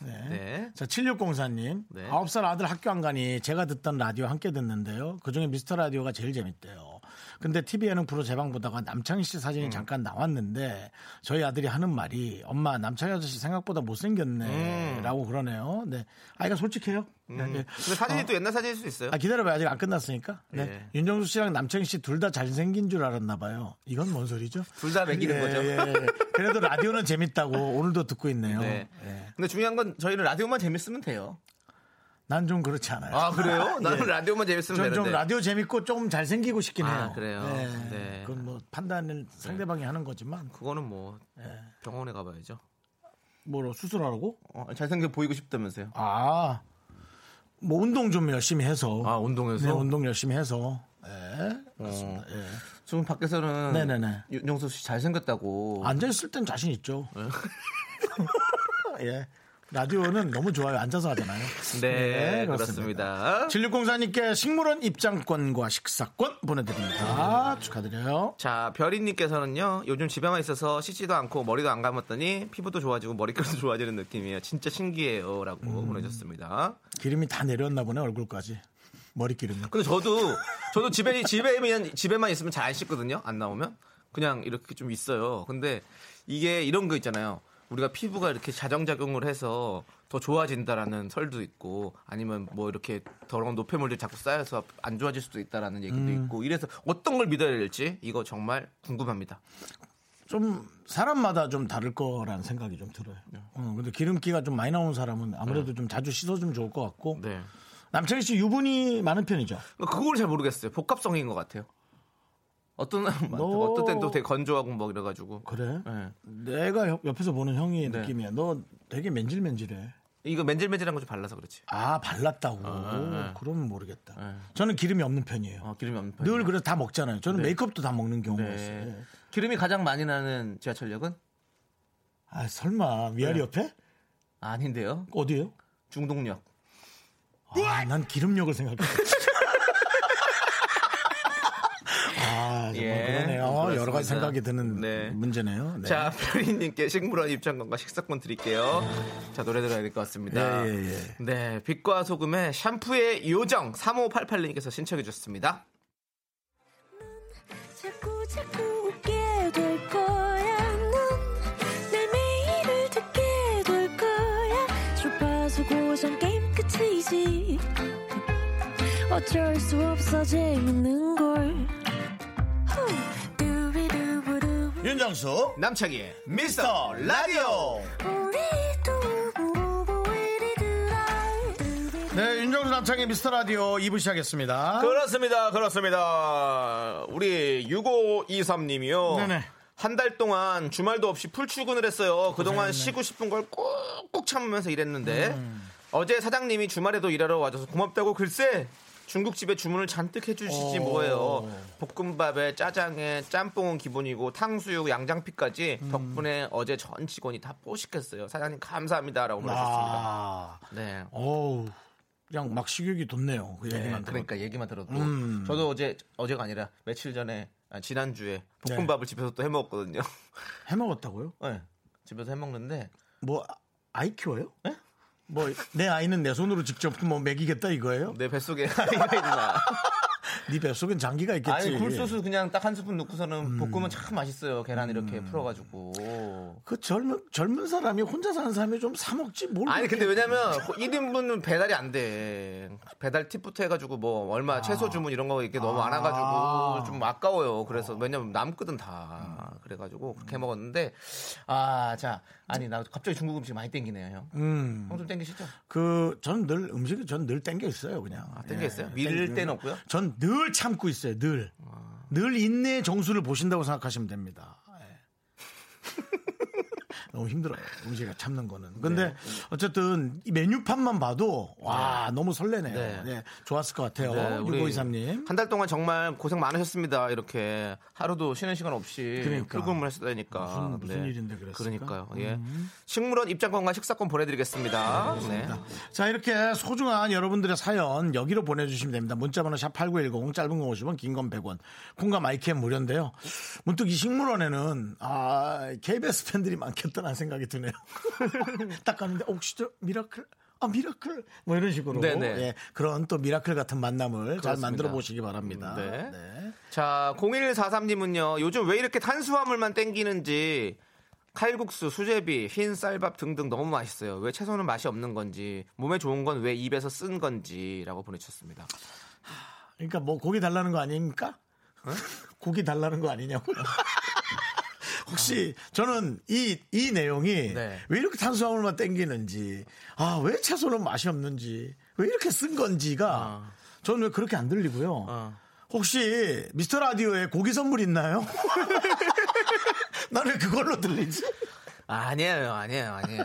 Speaker 1: 네.
Speaker 2: 네.
Speaker 1: 자, 7604님.
Speaker 2: 네.
Speaker 1: 아홉 살 아들 학교 안 가니 제가 듣던 라디오 함께 듣는데요. 그 중에 미스터 라디오가 제일 재밌대요. 근데 TV 예능 프로 제방 보다가 남창희 씨
Speaker 2: 음.
Speaker 1: 사진이 잠깐 나왔는데 저희 아들이 하는 말이 엄마 남창희 아저씨 생각보다 못생겼네.
Speaker 2: 음.
Speaker 1: 라고 그러네요. 네. 아이가 솔직해요. 네. 예.
Speaker 2: 근데 사진이 또 옛날 사진일 수 있어요.
Speaker 1: 아, 기다려봐요. 아직 안 끝났으니까. 네.
Speaker 2: 예.
Speaker 1: 윤정수 씨랑 남창희 씨 둘 다 잘생긴 줄 알았나 봐요. 이건 뭔 소리죠?
Speaker 2: 둘 다 매기는
Speaker 1: 예,
Speaker 2: 거죠.
Speaker 1: 예, 예. 그래도 라디오는 재밌다고 오늘도 듣고 있네요.
Speaker 2: 네.
Speaker 1: 예.
Speaker 2: 근데 중요한 건 저희는 라디오만 재밌으면 돼요.
Speaker 1: 난 좀 그렇지 않아요.
Speaker 2: 아 그래요? 나는
Speaker 1: 예.
Speaker 2: 라디오만 재밌으면
Speaker 1: 전
Speaker 2: 되는데.
Speaker 1: 좀 라디오 재밌고 좀 잘생기고 싶긴
Speaker 2: 아,
Speaker 1: 해요.
Speaker 2: 그래요?
Speaker 1: 네.
Speaker 2: 네.
Speaker 1: 그건 뭐 판단을 상대방이 하는 거지만
Speaker 2: 그거는 뭐
Speaker 1: 예.
Speaker 2: 병원에 가봐야죠.
Speaker 1: 뭐로 수술하고
Speaker 2: 어, 잘생겨 보이고 싶다면서요?
Speaker 1: 아. 뭐 운동 좀 열심히 해서
Speaker 2: 아 운동에서.
Speaker 1: 네, 운동 열심히 해서 예. 그렇습니다. 예.
Speaker 2: 지금 밖에서는
Speaker 1: 네네네.
Speaker 2: 윤정수 씨 잘생겼다고.
Speaker 1: 앉아 있을 땐 자신 있죠. 예. 라디오는 너무 좋아요. 앉아서 하잖아요.
Speaker 2: 네, 그렇습니다.
Speaker 1: 7604님께 식물원 입장권과 식사권 보내드립니다. 축하드려요.
Speaker 2: 자, 별이님께서는요, 요즘 집에만 있어서 씻지도 않고 머리도 안 감았더니 피부도 좋아지고 머리카락도 좋아지는 느낌이에요. 진짜 신기해요. 라고
Speaker 1: 음.
Speaker 2: 보내셨습니다.
Speaker 1: 기름이 다 내렸나 보네, 얼굴까지. 머리 기름이.
Speaker 2: 근데 저도, 저도 집에, 집에만, 집에만 있으면 잘 안 씻거든요. 안 나오면. 그냥 이렇게 좀 있어요. 근데 이게 이런 거 있잖아요. 우리가 피부가 이렇게 자정작용을 해서 더 좋아진다라는 설도 있고 아니면 뭐 이렇게 더러운 노폐물들이 자꾸 쌓여서 안 좋아질 수도 있다라는 얘기도
Speaker 1: 음.
Speaker 2: 있고 이래서 어떤 걸 믿어야 될지 이거 정말 궁금합니다.
Speaker 1: 좀 사람마다 좀 다를 거라는 생각이 좀 들어요. 어, 근데 기름기가 좀 많이 나오는 사람은 아무래도 좀 자주 씻어주면 좋을 것 같고.
Speaker 2: 네.
Speaker 1: 남창희 씨 유분이 많은 편이죠.
Speaker 2: 그걸 잘 모르겠어요. 복합성인 것 같아요. 어떤
Speaker 1: 너-
Speaker 2: 어떤 때는 또 되게 건조하고 뭐 이래가지고.
Speaker 1: 그래?
Speaker 2: 네.
Speaker 1: 내가 옆- 옆에서 보는 형의
Speaker 2: 네.
Speaker 1: 느낌이야. 너 되게 맨질맨질해.
Speaker 2: 이거 맨질맨질한 거 좀 발라서 그렇지.
Speaker 1: 아 발랐다고.
Speaker 2: 네.
Speaker 1: 그러면 모르겠다.
Speaker 2: 네.
Speaker 1: 저는 기름이 없는 편이에요.
Speaker 2: 어, 기름이 없는
Speaker 1: 늘
Speaker 2: 편이에요.
Speaker 1: 그래서 다 먹잖아요. 저는
Speaker 2: 네.
Speaker 1: 메이크업도 다 먹는 경우가
Speaker 2: 네.
Speaker 1: 있어요.
Speaker 2: 기름이 가장 많이 나는 지하철역은
Speaker 1: 아 설마 위아리
Speaker 2: 네.
Speaker 1: 옆에
Speaker 2: 아닌데요.
Speaker 1: 어디요?
Speaker 2: 중동역.
Speaker 1: 아, 난 기름력을 생각했어. 아, 정말
Speaker 2: 예,
Speaker 1: 그러네요.
Speaker 2: 그렇습니다.
Speaker 1: 여러 가지 생각이 드는
Speaker 2: 네.
Speaker 1: 문제네요. 네.
Speaker 2: 자, 별이님께 식물원 입장권과 식사권 드릴게요. 자, 노래 들어야 될 것 같습니다.
Speaker 1: 예, 예, 예.
Speaker 2: 네, 빛과 소금의 샴푸의 요정 3588님께서 신청해 주셨습니다.
Speaker 4: 자꾸 자꾸 웃게 될 거야. 넌내 매일을 듣게 될 거야. 주파수 고정 게임 끝이지. 어쩔 수 없어 재밌는 걸.
Speaker 1: 윤정수
Speaker 2: 남창희의
Speaker 1: 미스터 라디오. 네, 윤정수 남창의 미스터 라디오 2부 시작했습니다.
Speaker 2: 그렇습니다. 그렇습니다. 우리 6523님이요.
Speaker 1: 네네.
Speaker 2: 한 달 동안 주말도 없이 풀 출근을 했어요. 그동안 쉬고 싶은 걸 꾹꾹 참으면서 일했는데
Speaker 1: 음.
Speaker 2: 어제 사장님이 주말에도 일하러 와줘서 고맙다고 글쎄 중국집에 주문을 잔뜩 해주시지
Speaker 1: 오.
Speaker 2: 뭐예요. 볶음밥에 짜장에 짬뽕은 기본이고 탕수육 양장피까지
Speaker 1: 음.
Speaker 2: 덕분에 어제 전 직원이 다 뽀식했어요. 사장님 감사합니다라고 보내셨습니다.
Speaker 1: 아,
Speaker 2: 네.
Speaker 1: 어우, 그냥 막 식욕이 돋네요. 그
Speaker 2: 네,
Speaker 1: 얘기만
Speaker 2: 그러니까 얘기만 들어도
Speaker 1: 음.
Speaker 2: 저도 어제 어제가 아니라 며칠 전에 아, 지난주에
Speaker 1: 네.
Speaker 2: 볶음밥을 집에서 또 해 먹었거든요.
Speaker 1: 해 먹었다고요?
Speaker 2: 네, 집에서 해 먹는데
Speaker 1: 뭐 아이 키워요?
Speaker 2: 네?
Speaker 1: 뭐 내 아이는 내 손으로 직접 뭐 먹이겠다 이거예요?
Speaker 2: 내 뱃속에 아이가 있나?
Speaker 1: 네 뱃속엔 장기가 있겠지.
Speaker 2: 아니 굴소스 그냥 딱 한 스푼 넣고서는 볶으면 참 맛있어요. 계란 이렇게 풀어가지고.
Speaker 1: 그 젊은 젊은 사람이 혼자 사는 사람이 좀 사 먹지 뭘?
Speaker 2: 아니 근데 왜냐면 1인분은 배달이 안 돼. 배달 팁부터 해가지고 뭐 얼마 채소 주문 이런 거 이렇게 너무
Speaker 1: 아.
Speaker 2: 많아가지고 좀 아까워요. 그래서 왜냐면 남거든 다. 그래가지고 그렇게 먹었는데 아 자 아니 나 갑자기 중국 음식 많이 땡기네요 형.
Speaker 1: 음.
Speaker 2: 형 좀 땡기시죠?
Speaker 1: 그, 전늘 음식이 전 늘 땡겨 있어요, 그냥.
Speaker 2: 아, 땡겨 있어요?
Speaker 1: 예,
Speaker 2: 밀
Speaker 1: 땡기고.
Speaker 2: 때는 없고요?
Speaker 1: 전늘 참고 있어요, 늘. 늘 인내의 정수를 보신다고 생각하시면 됩니다. 예. 너무 힘들어요. 음식을 참는 거는. 근데
Speaker 2: 네.
Speaker 1: 어쨌든 이 메뉴판만 봐도 와, 너무 설레네요.
Speaker 2: 네.
Speaker 1: 네, 좋았을 것 같아요.
Speaker 2: 네,
Speaker 1: 6523님.
Speaker 2: 한 달 동안 정말 고생 많으셨습니다. 이렇게 하루도 쉬는 시간 없이
Speaker 1: 그러니까.
Speaker 2: 출근을 했다니까.
Speaker 1: 무슨- 무슨 일인데 그랬을까?
Speaker 2: 그러니까요. 예. 식물원 입장권과 식사권 보내드리겠습니다. 네.
Speaker 1: 자, 이렇게 소중한 여러분들의 사연 여기로 보내주시면 됩니다. 문자번호 샵 8910 짧은 건 50원, 긴 건 100원. 콩과 마이크는 무료인데요. 문득 이 식물원에는 아, KBS 팬들이 많겠다 는 생각이 드네요. 딱 가는데 혹시 저 미라클 아 미라클 뭐 이런 식으로
Speaker 2: 네네.
Speaker 1: 예, 그런 또 miracle 같은 만남을 잘
Speaker 2: 그렇습니다.
Speaker 1: 만들어 보시기 바랍니다.
Speaker 2: 네.
Speaker 1: 네.
Speaker 2: 자, 0143님은요, 요즘 왜 이렇게 탄수화물만 땡기는지, 칼국수, 수제비, 흰 쌀밥 등등 너무 맛있어요. 왜 채소는 맛이 없는 건지, 몸에 좋은 건 왜 입에서 쓴 건지라고 보내주셨습니다.
Speaker 1: 그러니까 뭐 고기 달라는 거 아닙니까? 고기 달라는 거 아니냐고. 혹시 저는 이, 이 내용이
Speaker 2: 네.
Speaker 1: 왜 이렇게 탄수화물만 땡기는지, 아, 왜 채소는 맛이 없는지, 왜 이렇게 쓴 건지가 저는 왜 그렇게 안 들리고요.
Speaker 2: 어.
Speaker 1: 혹시 미스터 라디오에 고기 선물 있나요? 나는 그걸로 들리지?
Speaker 2: 아니에요, 아니에요, 아니에요.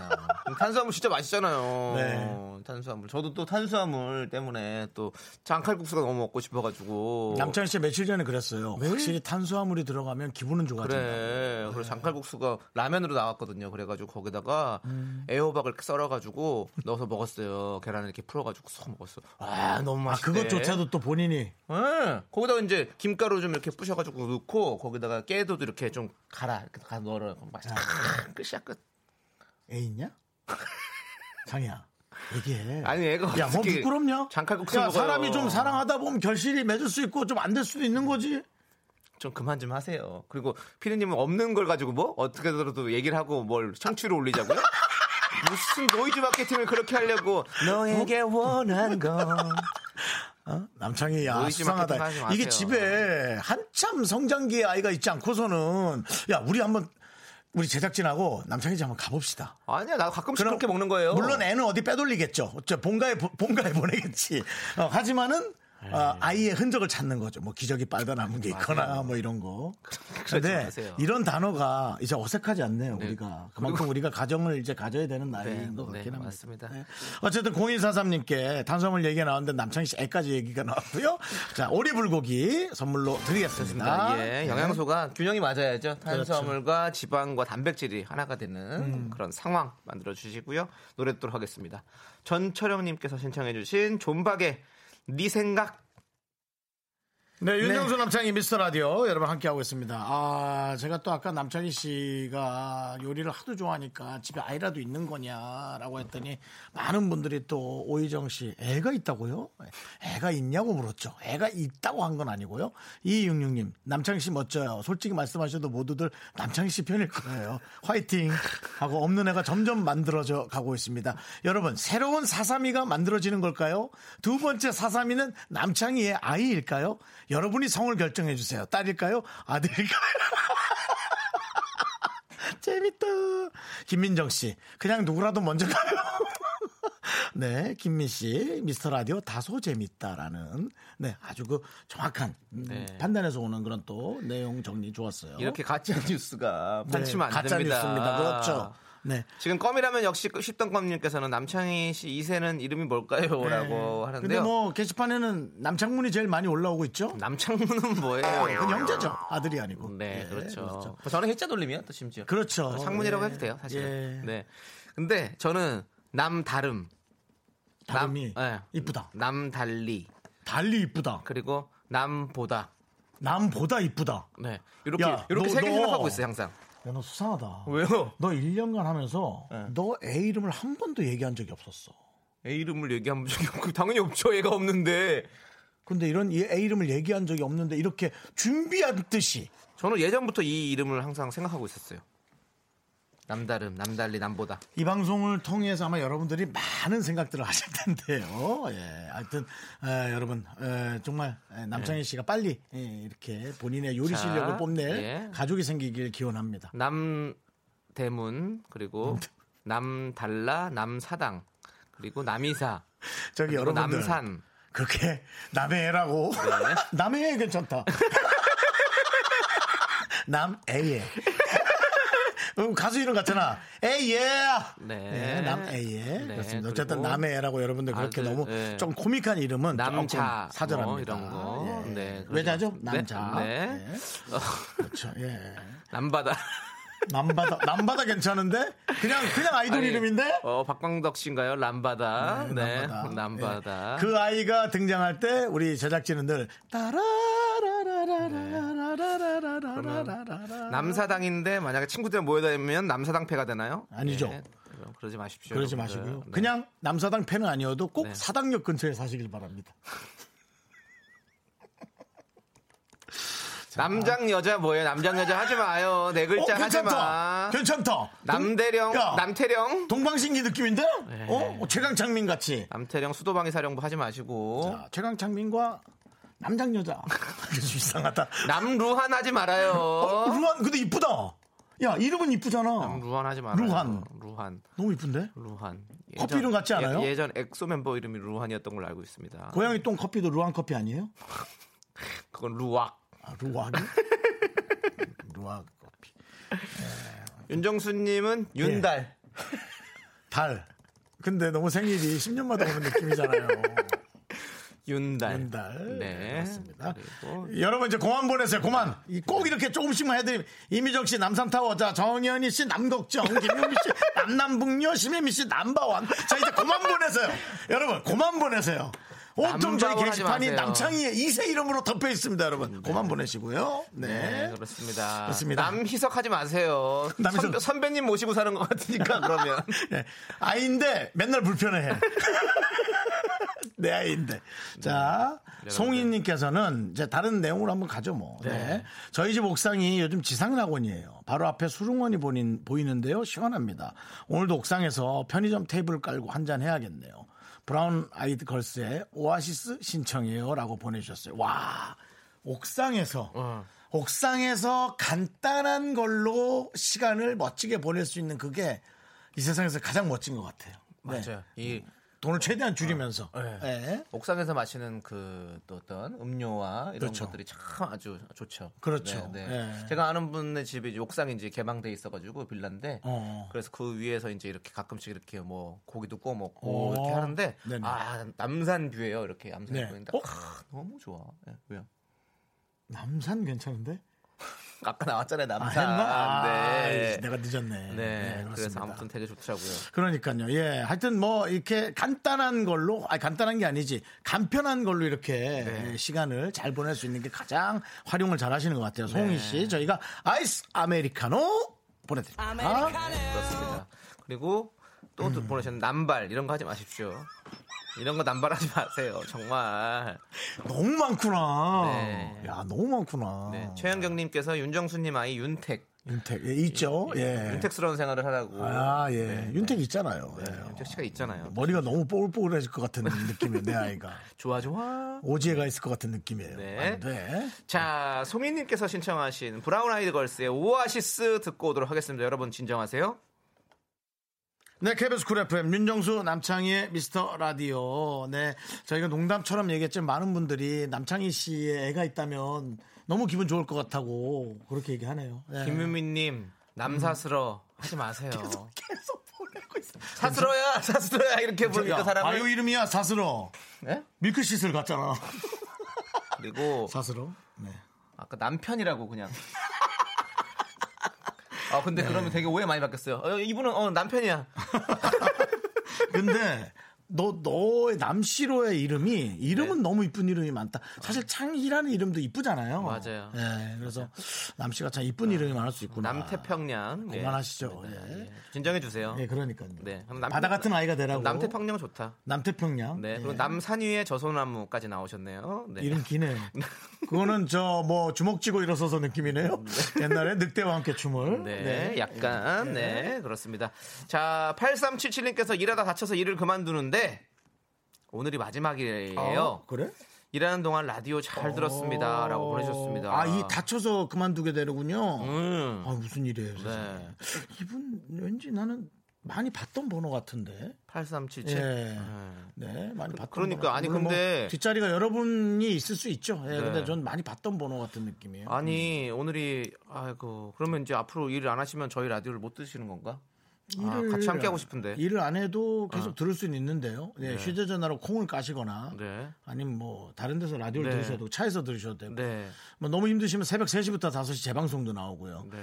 Speaker 2: 탄수화물 진짜 맛있잖아요.
Speaker 1: 네.
Speaker 2: 탄수화물. 저도 또 탄수화물 때문에 또 장칼국수가 너무 먹고 싶어가지고.
Speaker 1: 남창희 씨 며칠 전에 그랬어요.
Speaker 2: 네?
Speaker 1: 확실히 탄수화물이 들어가면 기분은 좋아진다.
Speaker 2: 그래. 그래서 장칼국수가 라면으로 나왔거든요. 그래가지고 거기다가
Speaker 1: 음.
Speaker 2: 애호박을 썰어가지고 넣어서 먹었어요. 계란을 이렇게 풀어가지고 쏙 먹었어. 아, 너무
Speaker 1: 아,
Speaker 2: 맛있대.
Speaker 1: 그것조차도 또 본인이
Speaker 2: 예. 거기다가 이제 김가루 좀 이렇게 부셔가지고 넣고 거기다가 깨도도 이렇게 좀 갈아 이렇게 가 넣어라. 맛있다. 아, 끝이야 끝.
Speaker 1: 애 있냐? 장이야. 얘기해.
Speaker 2: 아니 애가
Speaker 1: 야, 뭐 부끄럽냐?
Speaker 2: 장칼국수
Speaker 1: 야. 사람이 좀 사랑하다 보면 결실이 맺을 수 있고 좀 안 될 수도 있는 거지.
Speaker 2: 좀 그만 좀 하세요. 그리고 피디님은 없는 걸 가지고 뭐 어떻게 들어도 얘기를 하고 뭘 청취를 올리자고요? 무슨 노이즈 마케팅을 그렇게 하려고 너에게 원한 건
Speaker 1: 어? 남창이 야 수상하다. 이게. 집에 한참 성장기의 아이가 있지 않고서는 야 우리 한번 우리 제작진하고 남창희 집 한번 가봅시다.
Speaker 2: 아니야 나 가끔씩
Speaker 1: 그럼
Speaker 2: 그렇게 먹는 거예요.
Speaker 1: 물론 애는 어디 빼돌리겠죠. 저 본가에 보- 본가에 보내겠지. 어, 하지만은 어, 아이의 흔적을 찾는 거죠. 뭐 기저귀 빨다 남은 게 있거나
Speaker 2: 맞아요.
Speaker 1: 뭐 이런 거. 근데
Speaker 2: 마세요.
Speaker 1: 이런 단어가 이제 어색하지 않네요.
Speaker 2: 네.
Speaker 1: 우리가 그만큼 우리가 가정을 이제 가져야 되는 나이인 것
Speaker 2: 네,
Speaker 1: 같긴 합니다.
Speaker 2: 맞습니다.
Speaker 1: 네. 어쨌든 0243님께 탄수화물 얘기가 나왔는데 남창희 씨 애까지 얘기가 나왔고요. 자 오리불고기 선물로 드리겠습니다.
Speaker 2: 예,
Speaker 1: 네.
Speaker 2: 영양소가 균형이 맞아야죠.
Speaker 1: 그렇죠.
Speaker 2: 탄수화물과 지방과 단백질이 하나가 되는
Speaker 1: 음.
Speaker 2: 그런 상황 만들어 주시고요. 노래 듣도록 하겠습니다. 전철영님께서 신청해주신 존박의 네 생각
Speaker 1: 네, 윤정수 남창희 미스터 라디오 여러분 함께하고 있습니다. 아, 제가 또 아까 남창희 씨가 요리를 하도 좋아하니까 집에 아이라도 있는 거냐라고 했더니 많은 분들이 또 오희정 씨, 애가 있다고요? 애가 있냐고 물었죠. 애가 있다고 한 건 아니고요. 이육육님, 남창희 씨 멋져요. 솔직히 말씀하셔도 모두들 남창희 씨 편일 거예요. 화이팅! 하고 없는 애가 점점 만들어져 가고 있습니다. 여러분, 새로운 사삼이가 만들어지는 걸까요? 두 번째 사삼이는 남창희의 아이일까요? 여러분이 성을 결정해 주세요. 딸일까요? 아들일까요? 재밌다. 김민정 씨, 그냥 누구라도 먼저 가요. 네, 김민 씨, 미스터 라디오 다소 재밌다라는, 네, 아주 그 정확한 음,
Speaker 2: 네.
Speaker 1: 판단에서 오는 그런 또 내용 정리 좋았어요.
Speaker 2: 이렇게 가짜 뉴스가
Speaker 1: 네, 가짜
Speaker 2: 됩니다.
Speaker 1: 뉴스입니다. 그렇죠. 네.
Speaker 2: 지금 껌이라면 역시 쉽던 껌님께서는 남창희 씨 2세는 이름이 뭘까요? 라고
Speaker 1: 근데
Speaker 2: 하는데요.
Speaker 1: 뭐 게시판에는 남창문이 제일 많이 올라오고 있죠.
Speaker 2: 남창문은 뭐예요?
Speaker 1: 그건 형제죠. 아들이 아니고.
Speaker 2: 네,
Speaker 1: 예,
Speaker 2: 그렇죠. 저는 해자 돌림이요, 또 심지어.
Speaker 1: 그렇죠.
Speaker 2: 창문이라고
Speaker 1: 예.
Speaker 2: 해도 돼요, 사실.
Speaker 1: 예.
Speaker 2: 은 네. 근데 저는 남다름,
Speaker 1: 다름이
Speaker 2: 남- 예.
Speaker 1: 이쁘다.
Speaker 2: 남달리,
Speaker 1: 달리 이쁘다.
Speaker 2: 그리고 남보다.
Speaker 1: 남보다 이쁘다.
Speaker 2: 네. 이렇게
Speaker 1: 야,
Speaker 2: 이렇게
Speaker 1: 너-
Speaker 2: 세개
Speaker 1: 너-
Speaker 2: 생각하고 있어요, 항상.
Speaker 1: 야, 너 수상하다.
Speaker 2: 왜요?
Speaker 1: 너 1년간 하면서
Speaker 2: 네.
Speaker 1: 너애 이름을 한 번도 얘기한 적이 없었어.
Speaker 2: 애 이름을 얘기한 적이 없고 당연히 없죠. 애가 없는데.
Speaker 1: 근데 이런 이애 이름을 얘기한 적이 없는데 이렇게 준비한 듯이
Speaker 2: 저는 예전부터 이 이름을 항상 생각하고 있었어요. 남다름, 남달리, 남보다.
Speaker 1: 이 방송을 통해서 아마 여러분들이 많은 생각들을 하실 텐데요. 예, 하여튼 에, 여러분 에, 정말 에, 남창희 씨가 빨리 예, 이렇게 본인의 요리
Speaker 2: 자,
Speaker 1: 실력을 뽐낼
Speaker 2: 예.
Speaker 1: 가족이 생기길 기원합니다.
Speaker 2: 남대문, 그리고 남달라, 남사당, 그리고 남이사,
Speaker 1: 저기
Speaker 2: 그리고
Speaker 1: 여러분들
Speaker 2: 남산.
Speaker 1: 그게 남의 애라고
Speaker 2: 네.
Speaker 1: 남의 애 괜찮다. 남애예. 음, 가수 이름 같잖아. 에예.
Speaker 2: 네.
Speaker 1: 남애예.
Speaker 2: 네,
Speaker 1: 그렇습니다. 어쨌든 애라고 여러분들 그렇게
Speaker 2: 아주,
Speaker 1: 너무
Speaker 2: 네.
Speaker 1: 좀 코믹한 이름은
Speaker 2: 남자,
Speaker 1: 조금 사절합니다.
Speaker 2: 뭐 이런 거.
Speaker 1: 예.
Speaker 2: 네,
Speaker 1: 외자죠?
Speaker 2: 마십시오.
Speaker 1: 남자.
Speaker 2: 네, 네.
Speaker 1: 예. 그렇죠. 예.
Speaker 2: 남바다.
Speaker 1: 남바다 남바다 괜찮은데 그냥 그냥 아이돌
Speaker 2: 아니,
Speaker 1: 이름인데
Speaker 2: 어, 박광덕 씨인가요? 남바다. 네,
Speaker 1: 남바다.
Speaker 2: 남바다.
Speaker 1: 예. 그 아이가 등장할 때 우리 제작진은 늘 따라라라라라라라라라라라라
Speaker 2: 남사당인데 만약에 친구들 모여다니면 남사당 패가 되나요?
Speaker 1: 아니죠.
Speaker 2: 네, 그러지 마십시오.
Speaker 1: 그러지. 마시고요.
Speaker 2: 네.
Speaker 1: 그냥 남사당 팬은 아니어도 꼭
Speaker 2: 네.
Speaker 1: 사당역 근처에 사시길 바랍니다.
Speaker 2: 남장 여자 뭐예요? 남장 여자 하지 마요. 네 글자
Speaker 1: 어,
Speaker 2: 하지
Speaker 1: 괜찮다.
Speaker 2: 마.
Speaker 1: 괜찮다.
Speaker 2: 남대령,
Speaker 1: 야.
Speaker 2: 남태령,
Speaker 1: 동방신기 느낌인데?
Speaker 2: 네.
Speaker 1: 어? 최강창민 같이.
Speaker 2: 남태령 수도방위 사령부 하지 마시고
Speaker 1: 자, 최강창민과 남장 여자. 좀 이상하다.
Speaker 2: 남루한 하지 말아요.
Speaker 1: 어, 루한 근데 이쁘다. 야 이름은 이쁘잖아.
Speaker 2: 남루한 하지 말아요.
Speaker 1: 루한.
Speaker 2: 루한.
Speaker 1: 너무 이쁜데?
Speaker 2: 루한.
Speaker 1: 커피 이름 같지 않아요?
Speaker 2: 예, 전 엑소 멤버 이름이 루한이었던 걸로 알고 있습니다.
Speaker 1: 고양이 똥 커피도 루한 커피 아니에요?
Speaker 2: 그건 루왁.
Speaker 1: 아, 루왁이? 루왁 커피. 예,
Speaker 2: 윤정수님은 윤달.
Speaker 1: 달. 근데 너무 생일이 10년마다 오는 느낌이잖아요.
Speaker 2: 윤달.
Speaker 1: 윤달.
Speaker 2: 네.
Speaker 1: 맞습니다.
Speaker 2: 그리고
Speaker 1: 여러분 이제 그만 보내세요. 그만. 이꼭 이렇게 조금씩만 해드리면 이미정 씨 남산타워, 자 정현희 씨 남걱정, 김용미 씨 남남북녀, 심혜미 씨 남바완. 자 이제 그만 보내세요. 여러분 그만 보내세요. 온통 저희 게시판이. 남창희의 이세 이름으로 덮여 있습니다, 여러분. 그만 보내시고요.
Speaker 2: 네,
Speaker 1: 네.
Speaker 2: 그렇습니다.
Speaker 1: 그렇습니다.
Speaker 2: 남희석하지 마세요.
Speaker 1: 남희석.
Speaker 2: 선배, 선배 님 모시고 사는 것 같으니까 그러면.
Speaker 1: 네. 아이인데 맨날 불편해해. 내 아이인데. 자, 송이님께서는 이제 다른 내용으로 한번 가죠 뭐. 네. 저희 집 옥상이 요즘 지상낙원이에요. 바로 앞에 수릉원이 보인, 보이는데요. 시원합니다. 오늘도 옥상에서 편의점 테이블 깔고 한잔 해야겠네요. 브라운 아이드 걸스의 오아시스 신청해요. 라고 보내주셨어요. 와, 옥상에서.
Speaker 2: 어.
Speaker 1: 옥상에서 간단한 걸로 시간을 멋지게 보낼 수 있는 그게 이 세상에서 가장 멋진 것 같아요. 네.
Speaker 2: 맞아요. 이
Speaker 1: 돈을 최대한 줄이면서.
Speaker 2: 네.
Speaker 1: 네.
Speaker 2: 옥상에서 마시는 그 또 어떤 음료와 이런
Speaker 1: 그렇죠.
Speaker 2: 것들이 참 아주 좋죠.
Speaker 1: 그렇죠.
Speaker 2: 네, 네.
Speaker 1: 네.
Speaker 2: 제가 아는 분의 집이 이제 옥상이 이제 개방돼 있어가지고 빌라인데
Speaker 1: 어.
Speaker 2: 그래서 그 위에서 이제 이렇게 가끔씩 이렇게 뭐 고기도 구워 먹고
Speaker 1: 어.
Speaker 2: 이렇게 하는데
Speaker 1: 네네.
Speaker 2: 아 남산 view예요. 이렇게 남산
Speaker 1: 네.
Speaker 2: view인데
Speaker 1: 어?
Speaker 2: 아, 너무 좋아. 네, 왜요?
Speaker 1: 남산 괜찮은데?
Speaker 2: 아까 나왔잖아요
Speaker 1: 아,
Speaker 2: 남산.
Speaker 1: 했나? 아,
Speaker 2: 네.
Speaker 1: 내가 늦었네.
Speaker 2: 네,
Speaker 1: 네,
Speaker 2: 그래서. 아무튼 되게 좋더라고요.
Speaker 1: 그러니까요. 예. 하여튼 뭐 이렇게 간단한 걸로, 아니 간단한 게 아니지. 간편한 걸로 이렇게
Speaker 2: 네.
Speaker 1: 예, 시간을 잘 보낼 수 있는 게 가장 활용을 잘 하시는 것 같아요. 송희
Speaker 2: 네.
Speaker 1: 씨. 저희가 아이스 아메리카노 보내드립니다.
Speaker 2: 그렇습니다. 그리고 또
Speaker 1: 음.
Speaker 2: 보내셨는 남발 이런 거 하지 마십시오. 이런 거 남발하지 마세요. 정말.
Speaker 1: 너무 많구나.
Speaker 2: 네.
Speaker 1: 야, 너무 많구나.
Speaker 2: 네, 최현경님께서 윤정수님 아이 윤택.
Speaker 1: 윤택. 예, 있죠. 예.
Speaker 2: 윤택스러운 생활을 하라고.
Speaker 1: 아, 예.
Speaker 2: 네,
Speaker 1: 윤택 있잖아요.
Speaker 2: 네,
Speaker 1: 예.
Speaker 2: 윤택 씨가 있잖아요.
Speaker 1: 머리가 너무 뽀글뽀글해질 것 같은 느낌이에요, 내 아이가.
Speaker 2: 좋아 좋아.
Speaker 1: 오지에가 있을 것 같은 느낌이에요.
Speaker 2: 네. 자, 송희님께서 신청하신 브라운 아이드 걸스의 오아시스 듣고 오도록 하겠습니다. 여러분 진정하세요.
Speaker 1: 네, KBS 쿨 FM 윤정수 남창희의 미스터 라디오. 네, 저희가 농담처럼 얘기했지만 많은 분들이 남창희 씨의 애가 있다면 너무 기분 좋을 것 같다고 그렇게 얘기하네요. 네.
Speaker 2: 김유민님 남사스러 하지 마세요.
Speaker 1: 계속 보내고 있어.
Speaker 2: 사스러야 사스러야 이렇게 부르니까 사람을.
Speaker 1: 아유 이름이야 사스러.
Speaker 2: 네?
Speaker 1: 밀크시슬 같잖아.
Speaker 2: 그리고
Speaker 1: 사스러. 네.
Speaker 2: 아까 남편이라고 그냥. 아 근데 그러면 되게 오해 많이 받겠어요. 어, 이분은 어, 남편이야.
Speaker 1: 근데 너 너의 남시로의 이름이 이름은 너무 이쁜 이름이 많다. 사실 창희라는 이름도 이쁘잖아요.
Speaker 2: 맞아요.
Speaker 1: 네, 그래서 남씨가 참 이쁜 이름이 많을 수 있구나.
Speaker 2: 남태평양. 네.
Speaker 1: 그만하시죠.
Speaker 2: 네,
Speaker 1: 예.
Speaker 2: 예. 진정해 주세요.
Speaker 1: 네, 그러니까요.
Speaker 2: 네. 남-
Speaker 1: 바다 같은 아이가 되라고.
Speaker 2: 남태평양 좋다.
Speaker 1: 남태평양.
Speaker 2: 네.
Speaker 1: 예.
Speaker 2: 그리고 남산 위에 저소나무까지 나오셨네요. 네.
Speaker 1: 이름 기네. 그거는 저 뭐 주먹 쥐고 일어서서 느낌이네요. 옛날에 늑대와 함께 춤을.
Speaker 2: 네, 약간, 네, 그렇습니다. 자, 8377님께서 일하다 다쳐서 일을 그만두는데, 오늘이 마지막이에요.
Speaker 1: 어, 그래?
Speaker 2: 일하는 동안 라디오 잘 들었습니다. 라고 보내셨습니다.
Speaker 1: 아, 이 다쳐서 그만두게 되는군요.
Speaker 2: 음.
Speaker 1: 아, 무슨 일이에요.
Speaker 2: 네.
Speaker 1: 이분 왠지 나는 많이 봤던 번호 같은데.
Speaker 2: 8377.
Speaker 1: 예.
Speaker 2: 네.
Speaker 1: 네, 많이 봤던
Speaker 2: 그러니까,
Speaker 1: 번호.
Speaker 2: 아니,
Speaker 1: 뭐
Speaker 2: 근데-
Speaker 1: 뒷자리가 여러분이 있을 수 있죠. 예,
Speaker 2: 네.
Speaker 1: 근데 전 많이 봤던 번호 같은 느낌이에요.
Speaker 2: 아니, 오늘이, 아이고, 그러면 이제 앞으로 일을 안 하시면 저희 라디오를 못 드시는 건가? 아, 같이 함께 하고 싶은데.
Speaker 1: 일을 안 해도 계속 들을 수는 있는데요. 예,
Speaker 2: 네.
Speaker 1: 휴대전화로 콩을 까시거나
Speaker 2: 네.
Speaker 1: 아니면 뭐 다른 데서 라디오를
Speaker 2: 네.
Speaker 1: 들으셔도 차에서 들으셔도 되고
Speaker 2: 네.
Speaker 1: 뭐 너무 힘드시면 새벽 3시부터 5시 재방송도 나오고요.
Speaker 2: 네.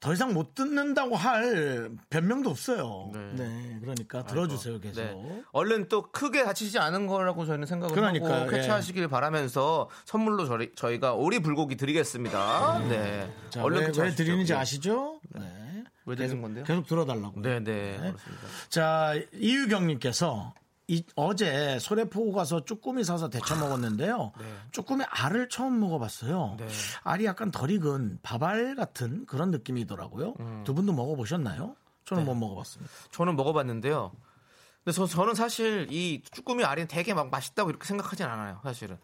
Speaker 1: 더 이상 못 듣는다고 할 변명도 없어요.
Speaker 2: 네.
Speaker 1: 네. 그러니까 들어주세요, 계속.
Speaker 2: 네. 얼른 또 크게 다치지 않은 거라고 저희는 생각을
Speaker 1: 그러니까요,
Speaker 2: 하고
Speaker 1: 예.
Speaker 2: 쾌차하시길 바라면서 선물로 저희, 저희가 오리 불고기 드리겠습니다. 네.
Speaker 1: 자,
Speaker 2: 얼른
Speaker 1: 왜, 왜. 드리는지
Speaker 2: 예.
Speaker 1: 아시죠? 네.
Speaker 2: 왜 드리는 건데요?
Speaker 1: 계속 들어달라고.
Speaker 2: 네, 네, 그렇습니다.
Speaker 1: 자, 이유경님께서 이- 어제 소래포구 가서 쭈꾸미 사서 데쳐 먹었는데요. 쭈꾸미 알을 처음 먹어봤어요.
Speaker 2: 네.
Speaker 1: 알이 약간 덜 익은 밥알 같은 그런 느낌이더라고요.
Speaker 2: 음.
Speaker 1: 두 분도 먹어보셨나요?
Speaker 2: 네.
Speaker 1: 저는 못 먹어봤습니다.
Speaker 2: 저는 먹어봤는데요. 근데 저, 저는 사실 이 쭈꾸미 알이 되게 막 맛있다고 이렇게 생각하진 않아요, 사실은.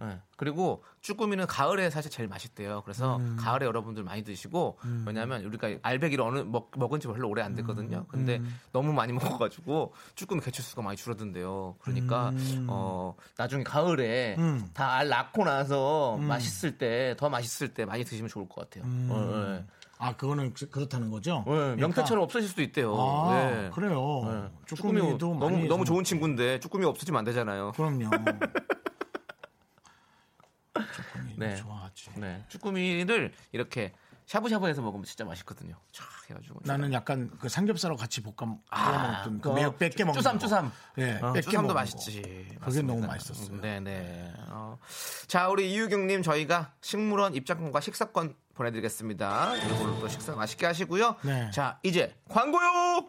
Speaker 2: 네. 그리고 쭈꾸미는 가을에 사실 제일 맛있대요. 그래서
Speaker 1: 음.
Speaker 2: 가을에 여러분들 많이 드시고 왜냐하면 우리가 알배기를 어느 먹, 먹은 지 별로 오래 안
Speaker 1: 음.
Speaker 2: 됐거든요. 근데 너무 많이 먹어가지고 쭈꾸미 개체수가 많이 줄어든대요. 그러니까
Speaker 1: 음.
Speaker 2: 어 나중에 가을에 다 알 낳고 나서
Speaker 1: 음.
Speaker 2: 맛있을 때 더 맛있을 때 많이 드시면 좋을 것 같아요. 어, 네.
Speaker 1: 아 그거는 그렇다는 거죠?
Speaker 2: 네, 명태처럼 없어질 수도 있대요.
Speaker 1: 아,
Speaker 2: 네.
Speaker 1: 그래요.
Speaker 2: 네.
Speaker 1: 쭈꾸미도
Speaker 2: 쭈꾸미 너무 너무
Speaker 1: 좀-
Speaker 2: 좋은 친구인데 쭈꾸미 없어지면 안 되잖아요.
Speaker 1: 그럼요. 쭈꾸미
Speaker 2: 네.
Speaker 1: 좋아하지.
Speaker 2: 네, 쭈꾸미를 이렇게 샤브샤브해서 먹으면 진짜 맛있거든요. 쫙 해가지고.
Speaker 1: 나는 약간 그 삼겹살하고 같이 볶아
Speaker 2: 아,
Speaker 1: 먹던 그 매력 뺏게 먹는
Speaker 2: 쭈삼
Speaker 1: 거.
Speaker 2: 쭈삼.
Speaker 1: 예,
Speaker 2: 어,
Speaker 1: 뺏게
Speaker 2: 쭈삼도
Speaker 1: 먹는
Speaker 2: 맛있지.
Speaker 1: 거. 그게
Speaker 2: 맞습니다.
Speaker 1: 너무 맛있었어요.
Speaker 2: 네네. 어. 자, 우리 이유경님 저희가 식물원 입장권과 식사권 보내드리겠습니다. 이걸로 또 식사 맛있게 하시고요.
Speaker 1: 네.
Speaker 2: 자, 이제 광고요.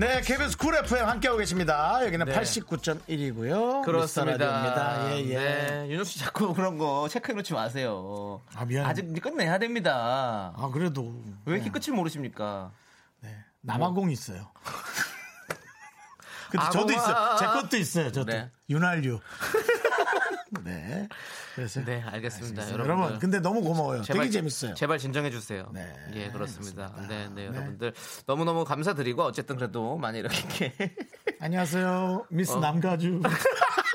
Speaker 1: 네, KBS 쿨 FM 함께하고 계십니다. 여기는
Speaker 2: 네.
Speaker 1: 89.1이고요.
Speaker 2: 그렇습니다.
Speaker 1: 예, 예.
Speaker 2: 네, 윤호 씨 자꾸 그런 거 체크해 놓지 마세요.
Speaker 1: 아, 미안해.
Speaker 2: 아직 끝내야 됩니다.
Speaker 1: 아, 그래도.
Speaker 2: 왜 이렇게 끝을 모르십니까?
Speaker 1: 남아공 있어요. 근데
Speaker 2: 아,
Speaker 1: 저도. 있어요. 제 것도 있어요. 저도.
Speaker 2: 네.
Speaker 1: 윤활유. 네. 그래서
Speaker 2: 네, 알겠습니다.
Speaker 1: 여러분. 근데 너무 고마워요. 되게 재밌어요.
Speaker 2: 제발 진정해 주세요.
Speaker 1: 네,
Speaker 2: 예, 그렇습니다. 네, 네,
Speaker 1: 네.
Speaker 2: 여러분들 너무 너무 감사드리고 어쨌든 그래도 많이 이렇게
Speaker 1: 안녕하세요. 미스
Speaker 2: 어.
Speaker 1: 남가주.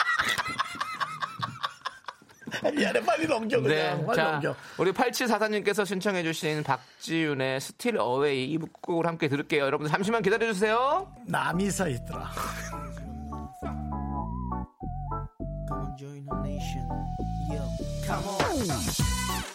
Speaker 1: 미안해, 빨리 넘겨, 그냥.
Speaker 2: 네,
Speaker 1: 빨리
Speaker 2: 자,
Speaker 1: 넘겨.
Speaker 2: 우리 8744님께서 신청해주신 박지윤의 Steal Away 이 곡을 함께 들을게요. 여러분들 잠시만 기다려주세요.
Speaker 1: 남이 서 있더라.
Speaker 5: 학교에서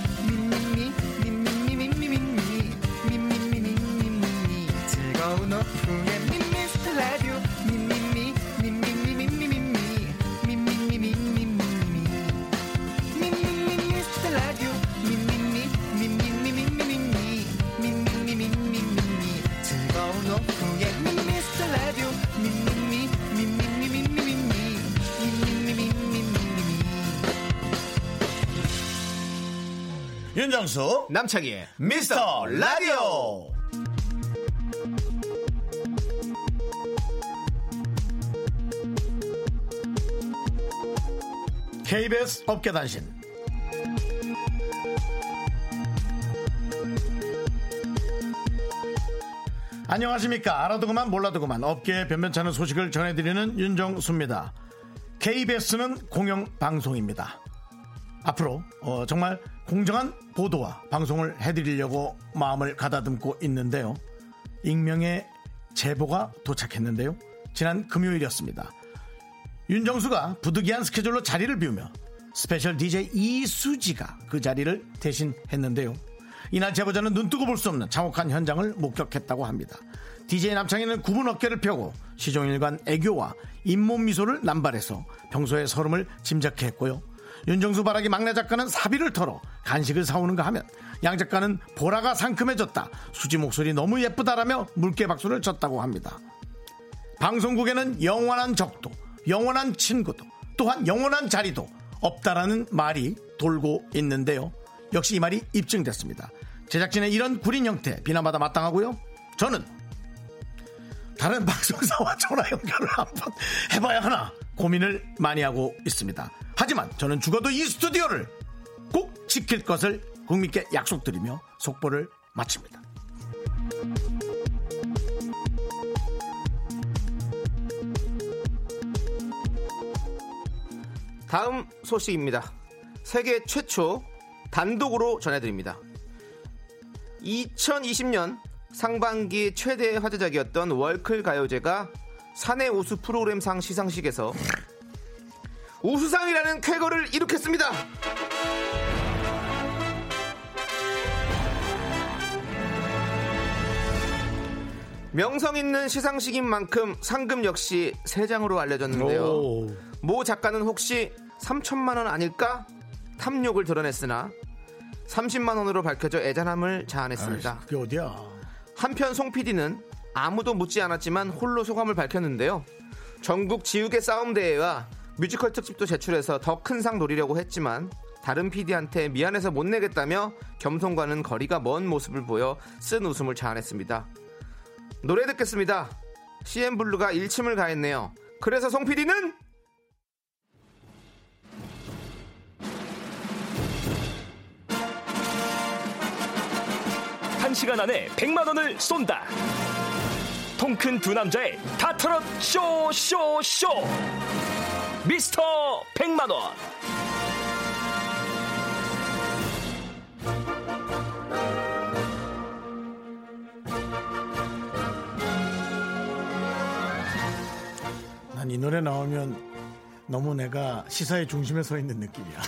Speaker 1: 윤정수,
Speaker 2: 남창희의
Speaker 1: 미스터 라디오. KBS 업계단신. 안녕하십니까. 몰라도 그만 업계의 변변찮은 소식을 전해드리는 윤정수입니다. KBS는 공영방송입니다. 앞으로 어, 정말 공정한 보도와 방송을 해드리려고 마음을 가다듬고 있는데요. 익명의 제보가 도착했는데요. 지난 금요일이었습니다. 윤정수가 부득이한 스케줄로 자리를 비우며 special DJ 이수지가 그 자리를 대신 했는데요. 이날 제보자는 눈뜨고 볼 수 없는 참혹한 현장을 목격했다고 합니다. DJ 남창희는 굽은 어깨를 펴고 시종일관 애교와 잇몸 미소를 남발해서 평소의 서름을 짐작해 했고요. 윤정수 바라기 막내 작가는 사비를 털어 간식을 사오는가 하면 양 작가는 보라가 상큼해졌다. 수지 목소리 너무 예쁘다라며 물개 박수를 쳤다고 합니다. 방송국에는 영원한 적도, 영원한 친구도, 또한 영원한 자리도 없다라는 말이 돌고 있는데요. 역시 이 말이 입증됐습니다. 제작진의 이런 구린 형태 비난받아 마땅하고요. 저는 다른 방송사와 전화 연결을 한번 해봐야 하나 고민을 많이 하고 있습니다. 하지만 저는 죽어도 이 스튜디오를 꼭 지킬 것을 국민께 약속드리며 속보를 마칩니다.
Speaker 2: 다음 소식입니다. 세계 최초 단독으로 전해드립니다. 2020년 상반기 최대 화제작이었던 월클 가요제가 사내 우수 프로그램상 시상식에서 우수상이라는 쾌거를 이룩했습니다. 명성 있는 시상식인 만큼 상금 역시 세장으로 알려졌는데요.
Speaker 1: 오.
Speaker 2: 모 작가는 혹시 3천만 원 아닐까? 탐욕을 드러냈으나 30만 원으로 밝혀져 애잔함을 자아냈습니다.
Speaker 1: 그게 어디야?
Speaker 2: 한편 송 PD는 아무도 묻지 않았지만 홀로 소감을 밝혔는데요. 전국 지우개 싸움 대회와 뮤지컬 특집도 제출해서 더 큰 상 노리려고 했지만 다른 PD한테 미안해서 못 내겠다며 겸손과는 거리가 먼 모습을 보여 쓴 웃음을 자아냈습니다. 노래 듣겠습니다. CN블루가 일침을 가했네요. 그래서 송 PD는
Speaker 6: 한 시간 안에 100만 원을 쏜다. 통 큰 두 남자의 다트롯 쇼 쇼 쇼. 미스터 100만 원.
Speaker 1: 난 이 노래 나오면 너무 내가 시사의 중심에 서 있는 느낌이야.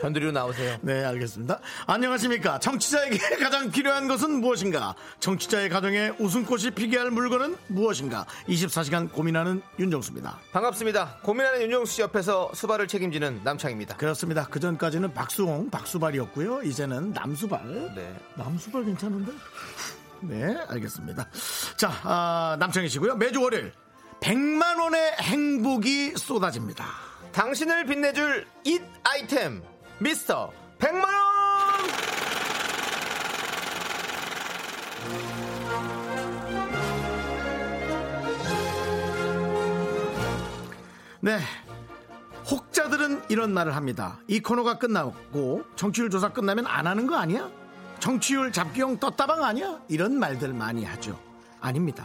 Speaker 2: 변두리로 나오세요.
Speaker 1: 네, 알겠습니다. 안녕하십니까. 정치자에게 가장 필요한 것은 무엇인가? 정치자의 가정에 웃음꽃이 피게 할 물건은 무엇인가? 24시간 고민하는 윤정수입니다.
Speaker 2: 반갑습니다. 고민하는 윤정수 씨 옆에서 수발을 책임지는 남창입니다.
Speaker 1: 그렇습니다. 그 전까지는 박수홍, 박수발이었고요. 이제는 남수발.
Speaker 2: 네.
Speaker 1: 남수발 괜찮은데? 네, 알겠습니다. 자, 아, 남창희 씨고요. 매주 월요일 100만 원의 행복이 쏟아집니다.
Speaker 2: 당신을 빛내줄 잇 아이템 미스터 100만 원.
Speaker 1: 네. 혹자들은 이런 말을 합니다. 이 코너가 끝나고 정치율 조사 끝나면 안 하는 거 아니야? 정치율 잡기용 떴다방 아니야? 이런 말들 많이 하죠. 아닙니다.